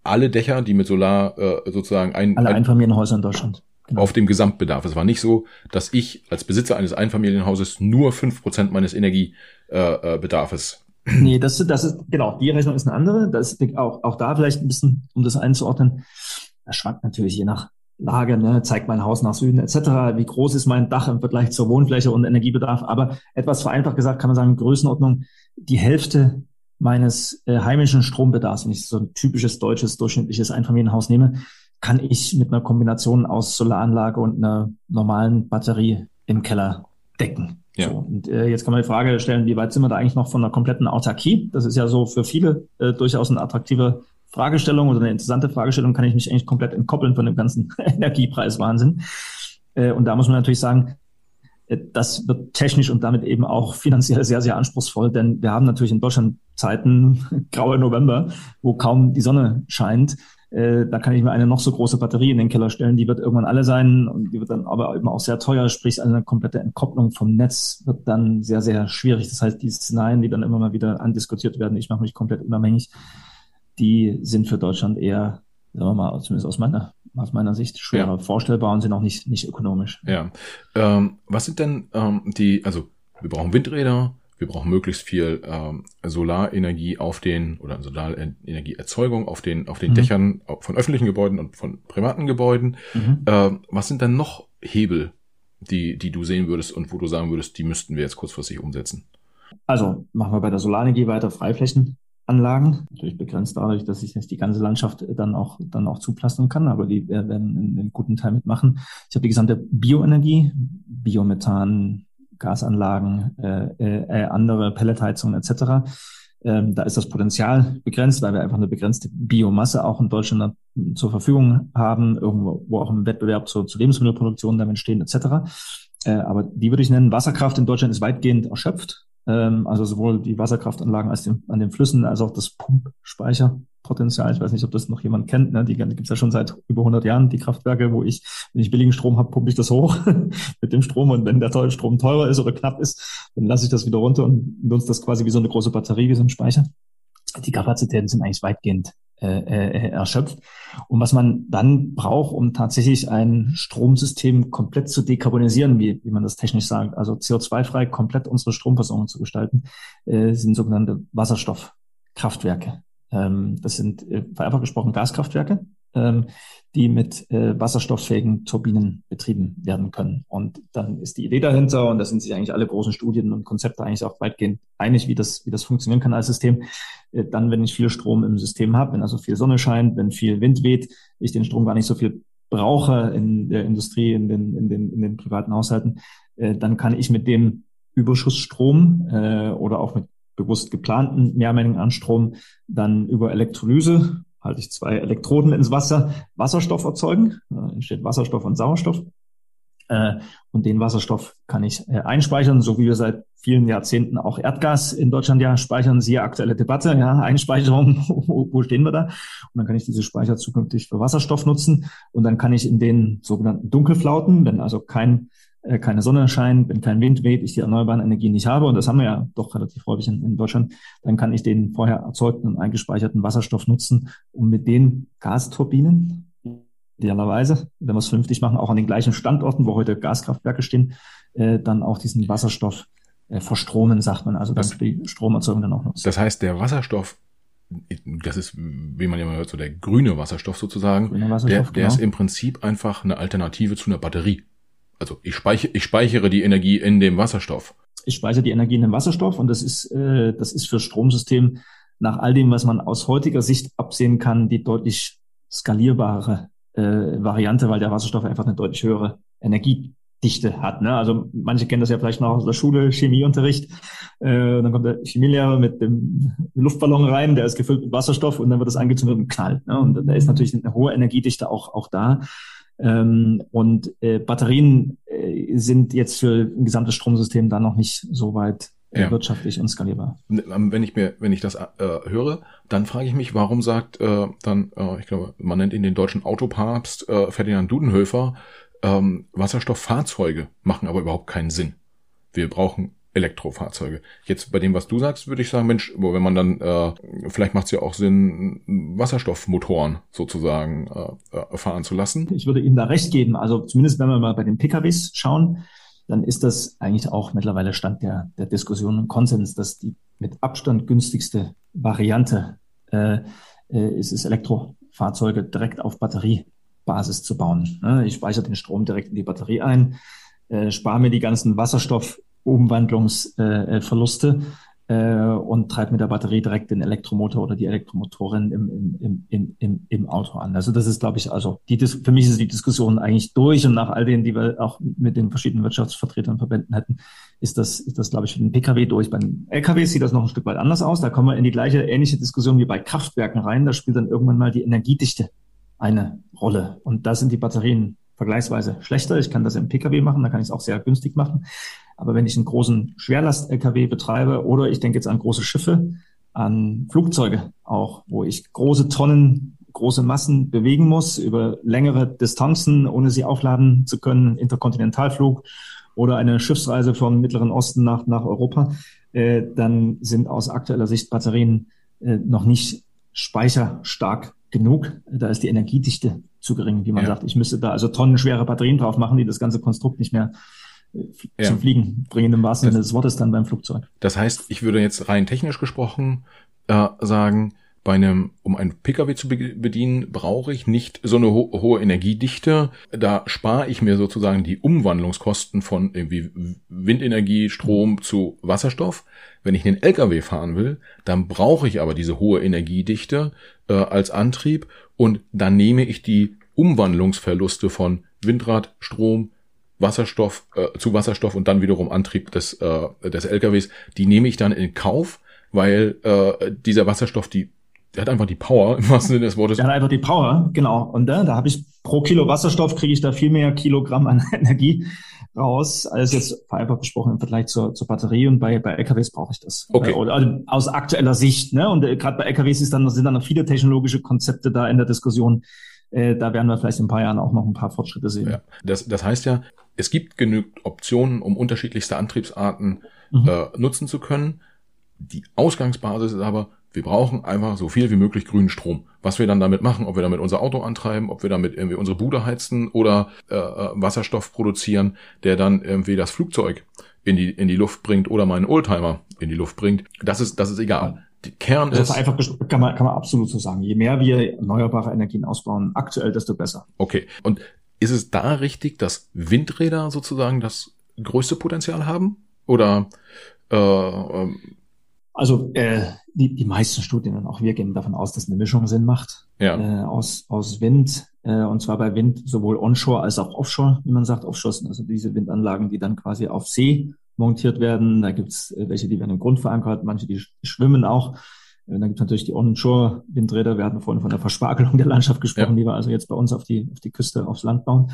alle Dächer, die mit Solar äh, sozusagen ein... Alle Einfamilienhäuser in Deutschland. Genau. Auf dem Gesamtbedarf. Es war nicht so, dass ich als Besitzer eines Einfamilienhauses nur fünf Prozent meines Energiebedarfes äh, äh Nee, das, das ist, genau, die Rechnung ist eine andere. Das ist auch, auch da vielleicht ein bisschen, um das einzuordnen. Das schwankt natürlich je nach Lage, ne, zeigt mein Haus nach Süden etc., wie groß ist mein Dach im Vergleich zur Wohnfläche und Energiebedarf. Aber etwas vereinfacht gesagt kann man sagen, Größenordnung, die Hälfte meines äh, heimischen Strombedarfs, wenn ich so ein typisches deutsches durchschnittliches Einfamilienhaus nehme, kann ich mit einer Kombination aus Solaranlage und einer normalen Batterie im Keller decken. Ja. So, und äh, jetzt kann man die Frage stellen, wie weit sind wir da eigentlich noch von einer kompletten Autarkie? Das ist ja so für viele äh, durchaus ein attraktiver Fragestellung oder eine interessante Fragestellung, kann ich mich eigentlich komplett entkoppeln von dem ganzen Energiepreiswahnsinn. Äh, und da muss man natürlich sagen, äh, das wird technisch und damit eben auch finanziell sehr, sehr anspruchsvoll, denn wir haben natürlich in Deutschland Zeiten, graue November, wo kaum die Sonne scheint. Äh, da kann ich mir eine noch so große Batterie in den Keller stellen, die wird irgendwann alle sein und die wird dann aber eben auch sehr teuer, sprich eine komplette Entkopplung vom Netz wird dann sehr, sehr schwierig. Das heißt, die Szenarien, die dann immer mal wieder andiskutiert werden, ich mache mich komplett unabhängig, die sind für Deutschland eher, sagen wir mal, zumindest aus meiner aus meiner Sicht schwerer ja. vorstellbar und sind auch nicht, nicht ökonomisch. Ja. Ähm, was sind denn ähm, die, also wir brauchen Windräder, wir brauchen möglichst viel ähm, Solarenergie auf den oder Solarenergieerzeugung auf den auf den mhm. Dächern von öffentlichen Gebäuden und von privaten Gebäuden. Mhm. Ähm, was sind denn noch Hebel, die die du sehen würdest und wo du sagen würdest, die müssten wir jetzt kurzfristig umsetzen? Also machen wir bei der Solarenergie weiter Freiflächenanlagen. Natürlich begrenzt dadurch, dass ich nicht die ganze Landschaft dann auch, dann auch zuplasten kann, aber die werden einen, einen guten Teil mitmachen. Ich habe die gesamte Bioenergie, Biomethan, Gasanlagen, äh, äh, andere Pelletheizungen etc. Ähm, da ist das Potenzial begrenzt, weil wir einfach eine begrenzte Biomasse auch in Deutschland zur Verfügung haben, irgendwo wo auch im Wettbewerb zur, zur Lebensmittelproduktion damit stehen etc. Äh, aber die würde ich nennen, Wasserkraft in Deutschland ist weitgehend erschöpft. Ähm, also sowohl die Wasserkraftanlagen als den, an den Flüssen als auch das Pumpspeicherpotenzial. Ich weiß nicht, ob das noch jemand kennt. Ne? Die, die gibt es ja schon seit über 100 Jahren, die Kraftwerke, wo ich, wenn ich billigen Strom habe, pumpe ich das hoch mit dem Strom. Und wenn der Strom teurer ist oder knapp ist, dann lasse ich das wieder runter und nutze das quasi wie so eine große Batterie, wie so ein Speicher. Die Kapazitäten sind eigentlich weitgehend äh, äh, erschöpft. Und was man dann braucht, um tatsächlich ein Stromsystem komplett zu dekarbonisieren, wie, wie man das technisch sagt, also CO2-frei komplett unsere Stromversorgung zu gestalten, äh, sind sogenannte Wasserstoffkraftwerke. Ähm, das sind äh, vereinfacht gesprochen Gaskraftwerke, ähm, die mit äh, wasserstofffähigen Turbinen betrieben werden können. Und dann ist die Idee dahinter, und da sind sich eigentlich alle großen Studien und Konzepte eigentlich auch weitgehend einig, wie das, wie das funktionieren kann als System. Äh, dann, wenn ich viel Strom im System habe, wenn also viel Sonne scheint, wenn viel Wind weht, ich den Strom gar nicht so viel brauche in der Industrie, in den, in den, in den privaten Haushalten, äh, dann kann ich mit dem Überschussstrom äh, oder auch mit bewusst geplanten Mehrmengen an Strom dann über Elektrolyse halte ich zwei Elektroden ins Wasser, Wasserstoff erzeugen. Da entsteht Wasserstoff und Sauerstoff. Äh, und den Wasserstoff kann ich äh, einspeichern, so wie wir seit vielen Jahrzehnten auch Erdgas in Deutschland ja speichern. Siehe aktuelle Debatte, ja, Einspeicherung, wo, wo stehen wir da? Und dann kann ich diese Speicher zukünftig für Wasserstoff nutzen. Und dann kann ich in den sogenannten Dunkelflauten, wenn also kein äh, keine Sonne scheint, wenn kein Wind weht, ich die erneuerbaren Energien nicht habe, und das haben wir ja doch relativ häufig in, in Deutschland, dann kann ich den vorher erzeugten und eingespeicherten Wasserstoff nutzen, um mit den Gasturbinen, idealerweise, wenn wir es vernünftig machen, auch an den gleichen Standorten, wo heute Gaskraftwerke stehen, äh, dann auch diesen Wasserstoff äh, verstromen, sagt man, also das, dass die Stromerzeugung dann auch nutzt. Das heißt, der Wasserstoff das ist, wie man ja mal hört, so der grüne Wasserstoff sozusagen, Wasserstoff, der, der genau. ist im Prinzip einfach eine Alternative zu einer Batterie also ich speichere, ich speichere die Energie in dem Wasserstoff. Ich speichere die Energie in dem Wasserstoff und das ist, äh, das ist für Stromsystem nach all dem, was man aus heutiger Sicht absehen kann, die deutlich skalierbare äh, Variante, weil der Wasserstoff einfach eine deutlich höhere Energiedichte hat. Ne? Also manche kennen das ja vielleicht noch aus der Schule, Chemieunterricht. Äh, dann kommt der Chemielehrer mit dem Luftballon rein, der ist gefüllt mit Wasserstoff und dann wird das angezündet und knallt. Ne? Und da ist natürlich eine hohe Energiedichte auch, auch da. Ähm, und äh, Batterien äh, sind jetzt für ein gesamtes Stromsystem da noch nicht so weit äh, ja. wirtschaftlich und skalierbar. Ähm, wenn ich mir, wenn ich das äh, höre, dann frage ich mich, warum sagt äh, dann, äh, ich glaube, man nennt ihn den deutschen Autopapst äh, Ferdinand Dudenhöfer, ähm, Wasserstofffahrzeuge machen aber überhaupt keinen Sinn. Wir brauchen Elektrofahrzeuge. Jetzt bei dem, was du sagst, würde ich sagen, Mensch, wenn man dann, äh, vielleicht macht es ja auch Sinn, Wasserstoffmotoren sozusagen äh, äh, fahren zu lassen. Ich würde Ihnen da recht geben. Also zumindest wenn wir mal bei den PKWs schauen, dann ist das eigentlich auch mittlerweile Stand der, der Diskussion und Konsens, dass die mit Abstand günstigste Variante äh, äh, ist es, Elektrofahrzeuge direkt auf Batteriebasis zu bauen. Ne? Ich speichere den Strom direkt in die Batterie ein, äh, spare mir die ganzen Wasserstoff Umwandlungsverluste äh, und treibt mit der Batterie direkt den Elektromotor oder die Elektromotorin im, im, im, im, im Auto an. Also das ist, glaube ich, also die, für mich ist die Diskussion eigentlich durch und nach all denen, die wir auch mit den verschiedenen Wirtschaftsvertretern Verbänden hätten, ist das, ist das, glaube ich, für den Pkw durch. Beim Lkw sieht das noch ein Stück weit anders aus. Da kommen wir in die gleiche ähnliche Diskussion wie bei Kraftwerken rein. Da spielt dann irgendwann mal die Energiedichte eine Rolle. Und da sind die Batterien vergleichsweise schlechter. Ich kann das im Pkw machen, da kann ich es auch sehr günstig machen. Aber wenn ich einen großen Schwerlast-LKW betreibe oder ich denke jetzt an große Schiffe, an Flugzeuge auch, wo ich große Tonnen, große Massen bewegen muss über längere Distanzen, ohne sie aufladen zu können, Interkontinentalflug oder eine Schiffsreise vom Mittleren Osten nach, nach Europa, äh, dann sind aus aktueller Sicht Batterien äh, noch nicht speicherstark genug. Da ist die Energiedichte zu gering, wie man ja. sagt. Ich müsste da also tonnenschwere Batterien drauf machen, die das ganze Konstrukt nicht mehr ja. zum Fliegen bringen, im wahrsten Sinne des Wortes dann beim Flugzeug. Das heißt, ich würde jetzt rein technisch gesprochen äh, sagen, bei einem, um einen Pkw zu bedienen, brauche ich nicht so eine ho hohe Energiedichte. Da spare ich mir sozusagen die Umwandlungskosten von irgendwie Windenergie, Strom zu Wasserstoff. Wenn ich einen Lkw fahren will, dann brauche ich aber diese hohe Energiedichte äh, als Antrieb und dann nehme ich die Umwandlungsverluste von Windrad, Strom, Wasserstoff äh, zu Wasserstoff und dann wiederum Antrieb des, äh, des LKWs, die nehme ich dann in Kauf, weil äh, dieser Wasserstoff die der hat einfach die Power, im wahrsten Sinne des Wortes. Der hat einfach die Power, genau. Und äh, da habe ich pro Kilo Wasserstoff kriege ich da viel mehr Kilogramm an Energie raus, als jetzt vereinfacht besprochen im Vergleich zur, zur Batterie. Und bei, bei LKWs brauche ich das. Okay. Äh, also aus aktueller Sicht. Ne? Und äh, gerade bei LKWs ist dann, sind dann noch viele technologische Konzepte da in der Diskussion. Äh, da werden wir vielleicht in ein paar Jahren auch noch ein paar Fortschritte sehen. Ja. Das, das heißt ja, es gibt genügend Optionen, um unterschiedlichste Antriebsarten mhm. äh, nutzen zu können. Die Ausgangsbasis ist aber, wir brauchen einfach so viel wie möglich grünen Strom. Was wir dann damit machen, ob wir damit unser Auto antreiben, ob wir damit irgendwie unsere Bude heizen oder äh, äh, Wasserstoff produzieren, der dann irgendwie das Flugzeug in die, in die Luft bringt oder meinen Oldtimer in die Luft bringt. Das ist, das ist egal. Kern also ist. Einfach kann man, kann man absolut so sagen. Je mehr wir erneuerbare Energien ausbauen, aktuell, desto besser. Okay. Und ist es da richtig, dass Windräder sozusagen das größte Potenzial haben? Oder äh, ähm, also äh, die, die meisten Studien und auch wir gehen davon aus, dass eine Mischung Sinn macht ja. äh, aus, aus Wind äh, und zwar bei Wind sowohl onshore als auch offshore, wie man sagt, offshore sind also diese Windanlagen, die dann quasi auf See montiert werden. Da gibt's äh, welche, die werden im Grund verankert, manche, die schwimmen auch. Äh, dann gibt's natürlich die Onshore-Windräder. Wir hatten vorhin von der Verspargelung der Landschaft gesprochen, ja. die wir also jetzt bei uns auf die, auf die Küste, aufs Land bauen.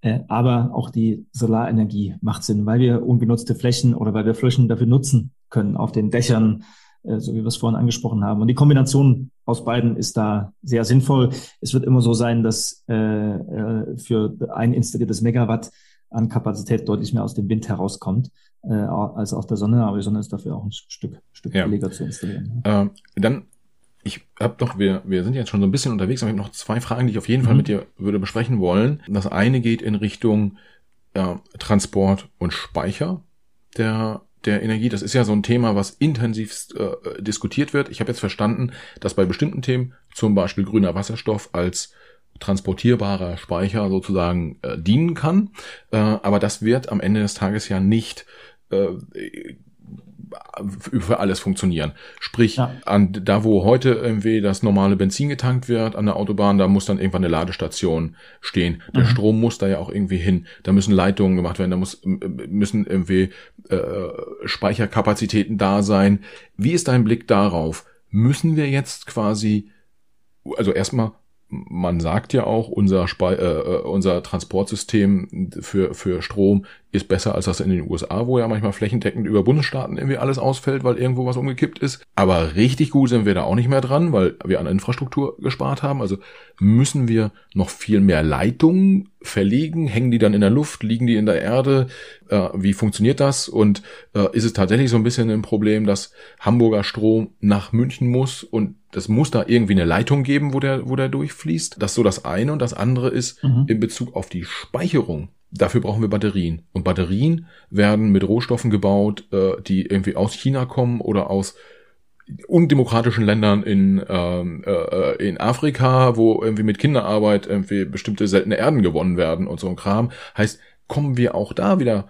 Äh, aber auch die Solarenergie macht Sinn, weil wir ungenutzte Flächen oder weil wir Flächen dafür nutzen können auf den Dächern, äh, so wie wir es vorhin angesprochen haben. Und die Kombination aus beiden ist da sehr sinnvoll. Es wird immer so sein, dass äh, äh für ein installiertes Megawatt an Kapazität deutlich mehr aus dem Wind herauskommt äh, als aus der Sonne. Aber die Sonne ist dafür auch ein Stück, Stück ja. billiger zu installieren. Ähm, dann ich habe doch, wir, wir sind jetzt schon so ein bisschen unterwegs, aber ich habe noch zwei Fragen, die ich auf jeden mhm. Fall mit dir würde besprechen wollen. Das eine geht in Richtung äh, Transport und Speicher der der Energie. Das ist ja so ein Thema, was intensivst äh, diskutiert wird. Ich habe jetzt verstanden, dass bei bestimmten Themen, zum Beispiel grüner Wasserstoff als transportierbarer Speicher sozusagen äh, dienen kann. Äh, aber das wird am Ende des Tages ja nicht äh, für alles funktionieren. Sprich, ja. an da wo heute irgendwie das normale Benzin getankt wird an der Autobahn, da muss dann irgendwann eine Ladestation stehen. Der mhm. Strom muss da ja auch irgendwie hin. Da müssen Leitungen gemacht werden, da muss, müssen irgendwie äh, Speicherkapazitäten da sein. Wie ist dein Blick darauf? Müssen wir jetzt quasi, also erstmal man sagt ja auch, unser, Spe äh, äh, unser Transportsystem für, für Strom ist besser als das in den USA, wo ja manchmal flächendeckend über Bundesstaaten irgendwie alles ausfällt, weil irgendwo was umgekippt ist. Aber richtig gut sind wir da auch nicht mehr dran, weil wir an Infrastruktur gespart haben. Also müssen wir noch viel mehr Leitungen verlegen? Hängen die dann in der Luft? Liegen die in der Erde? Äh, wie funktioniert das? Und äh, ist es tatsächlich so ein bisschen ein Problem, dass Hamburger Strom nach München muss und das muss da irgendwie eine Leitung geben, wo der, wo der durchfließt. Das ist so das eine. Und das andere ist mhm. in Bezug auf die Speicherung. Dafür brauchen wir Batterien. Und Batterien werden mit Rohstoffen gebaut, äh, die irgendwie aus China kommen oder aus undemokratischen Ländern in, ähm, äh, in Afrika, wo irgendwie mit Kinderarbeit irgendwie bestimmte seltene Erden gewonnen werden und so ein Kram. Heißt, kommen wir auch da wieder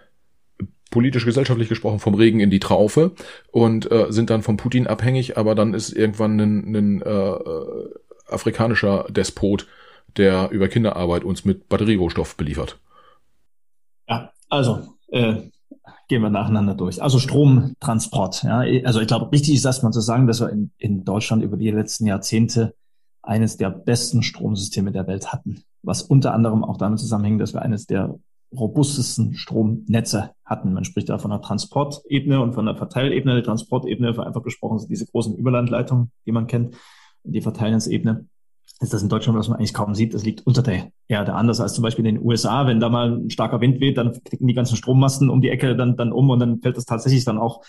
politisch gesellschaftlich gesprochen vom Regen in die Traufe und äh, sind dann vom Putin abhängig, aber dann ist irgendwann ein, ein äh, äh, afrikanischer Despot, der über Kinderarbeit uns mit Batterierohstoff beliefert. Also äh, gehen wir nacheinander durch. Also Stromtransport. Ja, also ich glaube, wichtig ist erstmal zu sagen, dass wir in, in Deutschland über die letzten Jahrzehnte eines der besten Stromsysteme der Welt hatten, was unter anderem auch damit zusammenhängt, dass wir eines der robustesten Stromnetze hatten. Man spricht da von der Transportebene und von der Verteilebene. Die Transportebene, vereinfacht gesprochen, sind diese großen Überlandleitungen, die man kennt. Die Verteilnetzebene ist das in Deutschland, was man eigentlich kaum sieht, das liegt unter der Erde. Anders als zum Beispiel in den USA, wenn da mal ein starker Wind weht, dann klicken die ganzen Strommasten um die Ecke dann, dann um und dann fällt das tatsächlich dann auch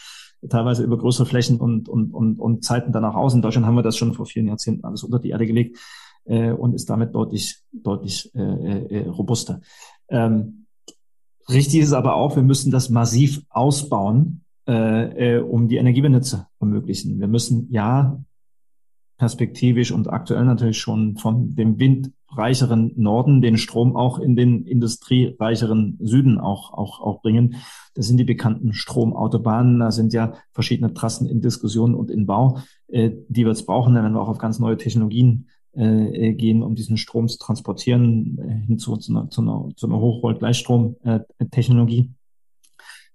teilweise über größere Flächen und, und, und, und Zeiten danach aus. In Deutschland haben wir das schon vor vielen Jahrzehnten alles unter die Erde gelegt. äh, und ist damit deutlich, deutlich äh, äh, robuster. Ähm, richtig ist aber auch, wir müssen das massiv ausbauen, äh, äh, um die Energiewende zu ermöglichen. Wir müssen ja perspektivisch und aktuell natürlich schon von dem windreicheren Norden den Strom auch in den industriereicheren Süden auch, auch, auch bringen. Das sind die bekannten Stromautobahnen. Da sind ja verschiedene Trassen in Diskussion und in Bau. Äh, die wird es brauchen, wenn wir auch auf ganz neue Technologien äh, gehen, um diesen Strom zu transportieren, äh, hinzu zu einer, zu einer, zu einer Hochvolt-Gleichstrom-Technologie.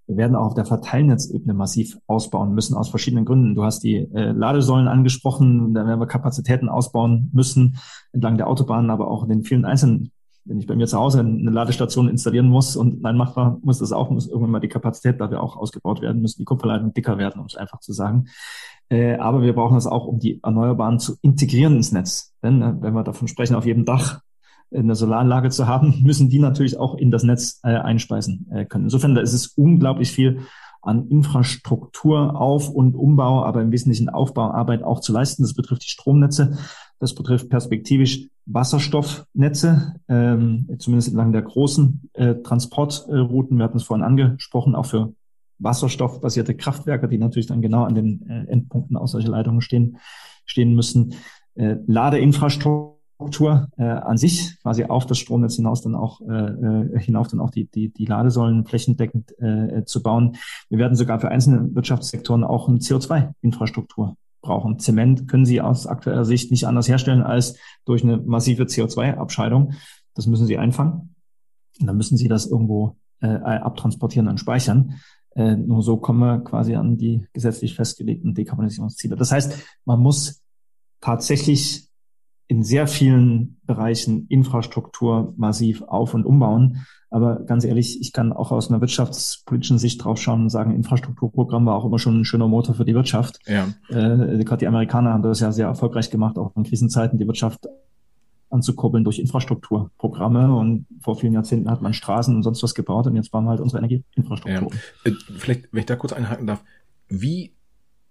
Wir werden auch auf der Verteilnetzebene massiv ausbauen müssen, aus verschiedenen Gründen. Du hast die äh, Ladesäulen angesprochen, da werden wir Kapazitäten ausbauen müssen, entlang der Autobahnen, aber auch in den vielen einzelnen wenn ich bei mir zu Hause eine Ladestation installieren muss und nein, machbar muss das auch, muss irgendwann mal die Kapazität dafür auch ausgebaut werden, müssen die Kupferleitungen dicker werden, um es einfach zu sagen. Äh, aber wir brauchen das auch, um die Erneuerbaren zu integrieren ins Netz. Denn äh, wenn wir davon sprechen, auf jedem Dach eine Solaranlage zu haben, müssen die natürlich auch in das Netz äh, einspeisen äh, können. Insofern da ist es unglaublich viel an Infrastruktur, Auf- und Umbau, aber im Wesentlichen Aufbauarbeit auch zu leisten. Das betrifft die Stromnetze, das betrifft perspektivisch Wasserstoffnetze, ähm, zumindest entlang der großen äh, Transportrouten. Wir hatten es vorhin angesprochen, auch für wasserstoffbasierte Kraftwerke, die natürlich dann genau an den äh, Endpunkten aus solcher Leitungen stehen, stehen müssen. Äh, Ladeinfrastruktur äh, an sich, quasi auf das Stromnetz hinaus dann auch äh, äh hinauf dann auch die, die, die Ladesäulen flächendeckend äh, zu bauen. Wir werden sogar für einzelne Wirtschaftssektoren auch eine CO2-Infrastruktur brauchen. Zement können sie aus aktueller Sicht nicht anders herstellen als durch eine massive CO2-Abscheidung. Das müssen sie einfangen. Und dann müssen sie das irgendwo äh, abtransportieren und speichern. Äh, nur so kommen wir quasi an die gesetzlich festgelegten Dekarbonisierungsziele. Das heißt, man muss tatsächlich in sehr vielen Bereichen Infrastruktur massiv auf- und umbauen. Aber ganz ehrlich, ich kann auch aus einer wirtschaftspolitischen Sicht drauf schauen und sagen, Infrastrukturprogramm war auch immer schon ein schöner Motor für die Wirtschaft. Ja. Äh, gerade die Amerikaner haben das ja sehr erfolgreich gemacht, auch in Krisenzeiten die Wirtschaft anzukurbeln durch Infrastrukturprogramme. Und vor vielen Jahrzehnten hat man Straßen und sonst was gebaut und jetzt bauen wir halt unsere Energieinfrastruktur. Ja. Äh, vielleicht, wenn ich da kurz einhaken darf, wie,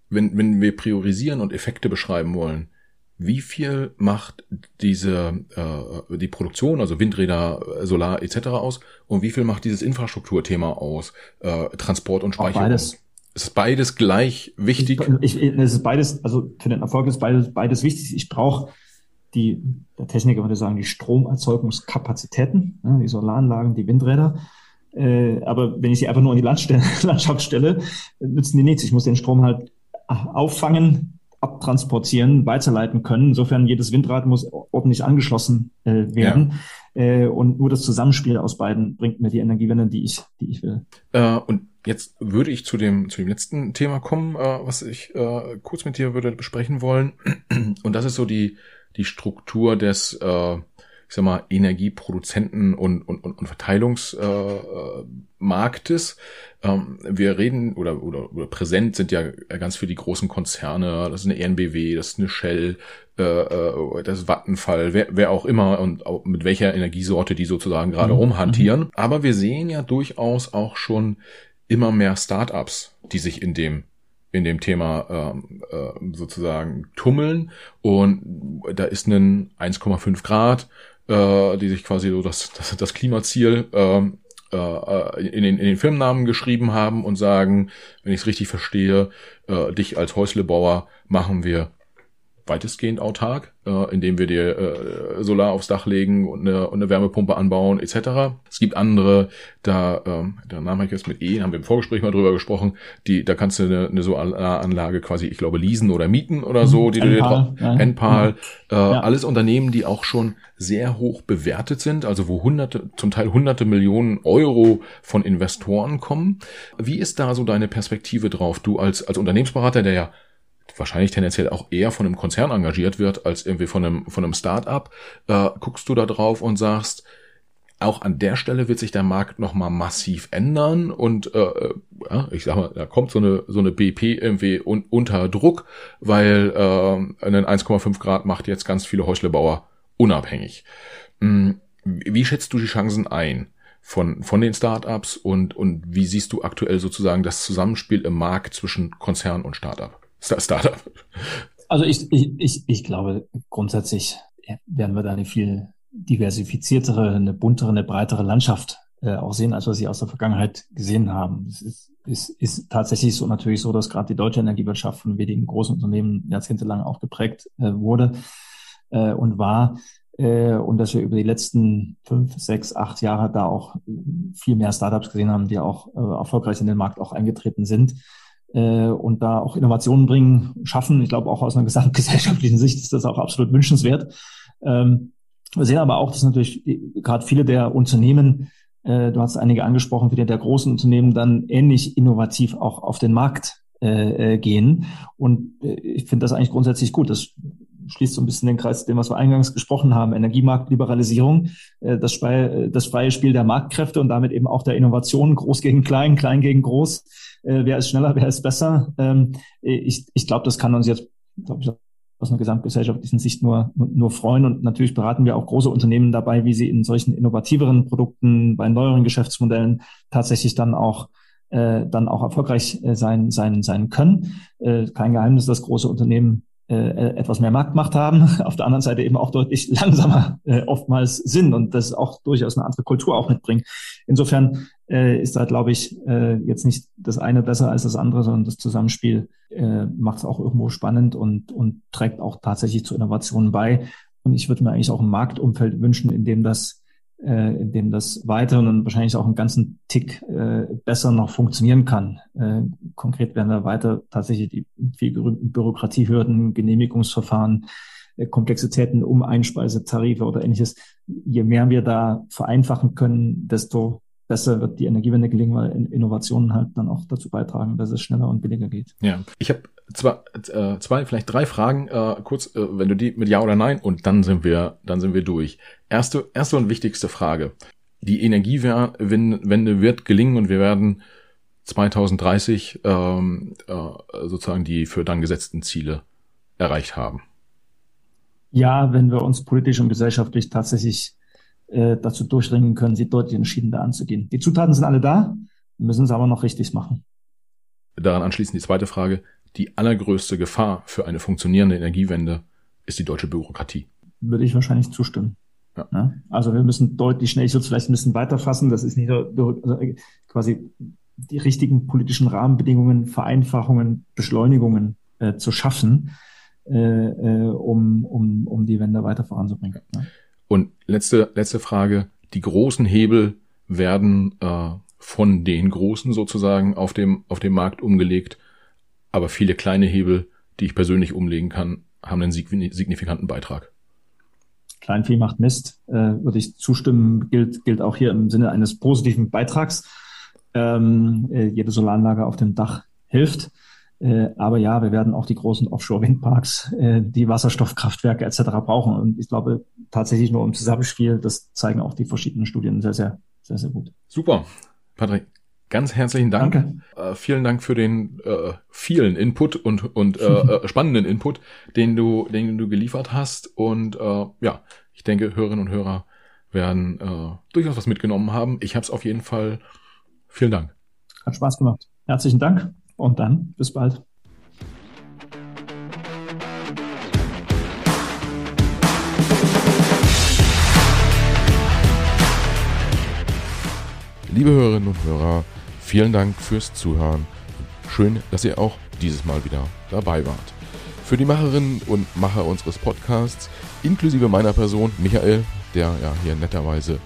wenn, wenn wir priorisieren und Effekte beschreiben wollen, wie viel macht diese äh, die Produktion, also Windräder, Solar etc. aus und wie viel macht dieses Infrastrukturthema aus, äh, Transport und Speicherung? Beides. Ist beides gleich wichtig? Ich, es ist beides, also für den Erfolg ist beides, beides wichtig. Ich brauche die, der Techniker würde sagen, die Stromerzeugungskapazitäten, ne, die Solaranlagen, die Windräder. Äh, aber wenn ich sie einfach nur in die Landschaft stelle, nützen die nichts. Ich muss den Strom halt auffangen, abtransportieren, weiterleiten können. Insofern jedes Windrad muss ordentlich angeschlossen äh, werden. Ja. Äh, und nur das Zusammenspiel aus beiden bringt mir die Energiewende, die ich, die ich will. Äh, und jetzt würde ich zu dem, zu dem letzten Thema kommen, äh, was ich äh, kurz mit dir würde besprechen wollen. Und das ist so die, die Struktur des, äh, ich sag mal, Energieproduzenten und, und, und, und Verteilungsmarktes. Äh, ähm, wir reden oder, oder, oder präsent sind ja ganz für die großen Konzerne. Das ist eine ENBW, das ist eine Shell, äh, äh, das Vattenfall, wer, wer auch immer und auch mit welcher Energiesorte die sozusagen gerade mhm. rumhantieren. Mhm. Aber wir sehen ja durchaus auch schon immer mehr Startups, die sich in dem in dem Thema ähm, äh, sozusagen tummeln und da ist ein 1,5 Grad, äh, die sich quasi so das, das, das Klimaziel ähm, äh, in, den, in den Firmennamen geschrieben haben und sagen, wenn ich es richtig verstehe, äh, dich als Häuslebauer machen wir weitestgehend autark, äh, indem wir dir äh, Solar aufs Dach legen und eine, und eine Wärmepumpe anbauen etc. Es gibt andere, da ähm, der Name habe ich jetzt mit E, haben wir im Vorgespräch mal drüber gesprochen, die da kannst du eine, eine Solaranlage quasi, ich glaube, leasen oder mieten oder so, die Enpal, du dir drauf, ja. Enpal, ja. Äh, ja. alles Unternehmen, die auch schon sehr hoch bewertet sind, also wo hunderte, zum Teil hunderte Millionen Euro von Investoren kommen. Wie ist da so deine Perspektive drauf? Du als, als Unternehmensberater, der ja wahrscheinlich tendenziell auch eher von einem Konzern engagiert wird als irgendwie von einem, von einem Start-up, äh, guckst du da drauf und sagst, auch an der Stelle wird sich der Markt nochmal massiv ändern und äh, ja, ich sag mal, da kommt so eine so eine BP irgendwie un, unter Druck, weil äh, einen 1,5 Grad macht jetzt ganz viele Häuslebauer unabhängig. Hm, wie schätzt du die Chancen ein von von den Startups und und wie siehst du aktuell sozusagen das Zusammenspiel im Markt zwischen Konzern und Startup? Startup. Also ich, ich, ich, ich glaube grundsätzlich werden wir da eine viel diversifiziertere, eine buntere, eine breitere Landschaft äh, auch sehen, als wir sie aus der Vergangenheit gesehen haben. Es ist, ist, ist tatsächlich so natürlich so, dass gerade die deutsche Energiewirtschaft von wenigen großen Unternehmen jahrzehntelang auch geprägt äh, wurde äh, und war äh, und dass wir über die letzten fünf, sechs, acht Jahre da auch viel mehr Startups gesehen haben, die auch äh, erfolgreich in den Markt auch eingetreten sind äh, und da auch Innovationen bringen, schaffen. Ich glaube, auch aus einer gesamtgesellschaftlichen Sicht ist das auch absolut wünschenswert. Ähm, wir sehen aber auch, dass natürlich gerade viele der Unternehmen äh, du hast einige angesprochen, viele der großen Unternehmen dann ähnlich innovativ auch auf den Markt äh, äh gehen. Und äh, ich finde das eigentlich grundsätzlich gut. Das schließt so ein bisschen den Kreis, dem was wir eingangs gesprochen haben, Energiemarktliberalisierung, äh, das, das freie Spiel der Marktkräfte und damit eben auch der Innovation, groß gegen klein, klein gegen groß. Äh, wer ist schneller, wer ist besser? Ähm, ich ich glaube, das kann uns jetzt, glaube ich, aus einer gesamtgesellschaftlichen Sicht nur, nur freuen. Und natürlich beraten wir auch große Unternehmen dabei, wie sie in solchen innovativeren Produkten, bei neueren Geschäftsmodellen tatsächlich dann auch äh, dann auch erfolgreich äh, sein, sein, sein können. Äh, kein Geheimnis, dass große Unternehmen äh, etwas mehr Marktmacht haben, auf der anderen Seite eben auch deutlich langsamer äh, oftmals sind und das auch durchaus eine andere Kultur auch mitbringen. Insofern äh, ist da, glaube ich, äh, jetzt nicht das eine besser als das andere, sondern das Zusammenspiel äh, macht es auch irgendwo spannend und, und trägt auch tatsächlich zu Innovationen bei. Und ich würde mir eigentlich auch ein Marktumfeld wünschen, in dem das äh, in dem das weiter und wahrscheinlich auch einen ganzen Tick äh, besser noch funktionieren kann. Äh, konkret werden wir weiter tatsächlich die viel berühmten Bürokratiehürden, Genehmigungsverfahren, äh, Komplexitäten um Einspeisetarife oder ähnliches. Je mehr wir da vereinfachen können, desto besser wird die Energiewende gelingen, weil Innovationen halt dann auch dazu beitragen, dass es schneller und billiger geht. Ja, ich habe zwar äh, zwei, vielleicht drei Fragen, äh, kurz, äh, wenn du die mit Ja oder Nein und dann sind wir, dann sind wir durch. Erste, erste und wichtigste Frage. Die Energiewende wird gelingen und wir werden 2030 ähm, äh, sozusagen die für dann gesetzten Ziele erreicht haben. Ja, wenn wir uns politisch und gesellschaftlich tatsächlich äh, dazu durchringen können, sie deutlich entschiedener anzugehen. Die Zutaten sind alle da, müssen es aber noch richtig machen. Daran anschließend die zweite Frage. Die allergrößte Gefahr für eine funktionierende Energiewende ist die deutsche Bürokratie. Würde ich wahrscheinlich zustimmen. Ja. Ja? Also wir müssen deutlich schnell, ich würde es vielleicht ein bisschen weiter fassen, das ist nicht also quasi die richtigen politischen Rahmenbedingungen, Vereinfachungen, Beschleunigungen äh, zu schaffen, äh, äh, um, um, um die Wende weiter voranzubringen. Ja? Und letzte, letzte Frage. Die großen Hebel werden äh, von den Großen sozusagen auf dem, auf dem Markt umgelegt. Aber viele kleine Hebel, die ich persönlich umlegen kann, haben einen signifikanten Beitrag. Kleinvieh macht Mist, äh, würde ich zustimmen, gilt, gilt auch hier im Sinne eines positiven Beitrags. Ähm, äh, jede Solaranlage auf dem Dach hilft. Äh, aber ja, wir werden auch die großen Offshore-Windparks, äh, die Wasserstoffkraftwerke etc. brauchen. Und ich glaube tatsächlich nur im Zusammenspiel, das zeigen auch die verschiedenen Studien sehr, sehr, sehr, sehr gut. Super. Patrick, ganz herzlichen Dank. Danke. Äh, vielen Dank für den äh, vielen Input und, und äh, äh, spannenden Input, den du, den du geliefert hast. Und äh, ja, ich denke, Hörerinnen und Hörer werden äh, durchaus was mitgenommen haben. Ich habe es auf jeden Fall. Vielen Dank. Hat Spaß gemacht. Herzlichen Dank. Und dann bis bald. Liebe Hörerinnen und Hörer, vielen Dank fürs Zuhören. Schön, dass ihr auch dieses Mal wieder dabei wart. Für die Macherinnen und Macher unseres Podcasts, inklusive meiner Person, Michael, der ja hier netterweise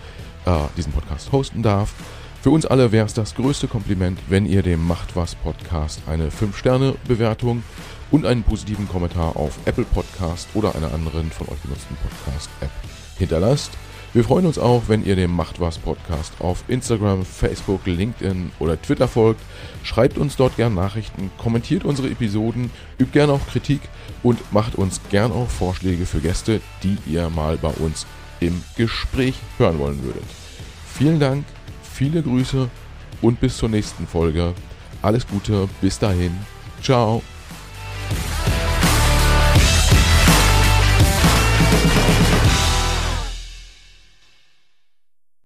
äh, diesen Podcast hosten darf, für uns alle wäre es das größte Kompliment, wenn ihr dem Macht was Podcast eine 5-Sterne-Bewertung und einen positiven Kommentar auf Apple Podcast oder einer anderen von euch genutzten Podcast-App hinterlasst. Wir freuen uns auch, wenn ihr dem Macht was Podcast auf Instagram, Facebook, LinkedIn oder Twitter folgt. Schreibt uns dort gern Nachrichten, kommentiert unsere Episoden, übt gern auch Kritik und macht uns gern auch Vorschläge für Gäste, die ihr mal bei uns im Gespräch hören wollen würdet. Vielen Dank Viele Grüße und bis zur nächsten Folge. Alles Gute, bis dahin. Ciao.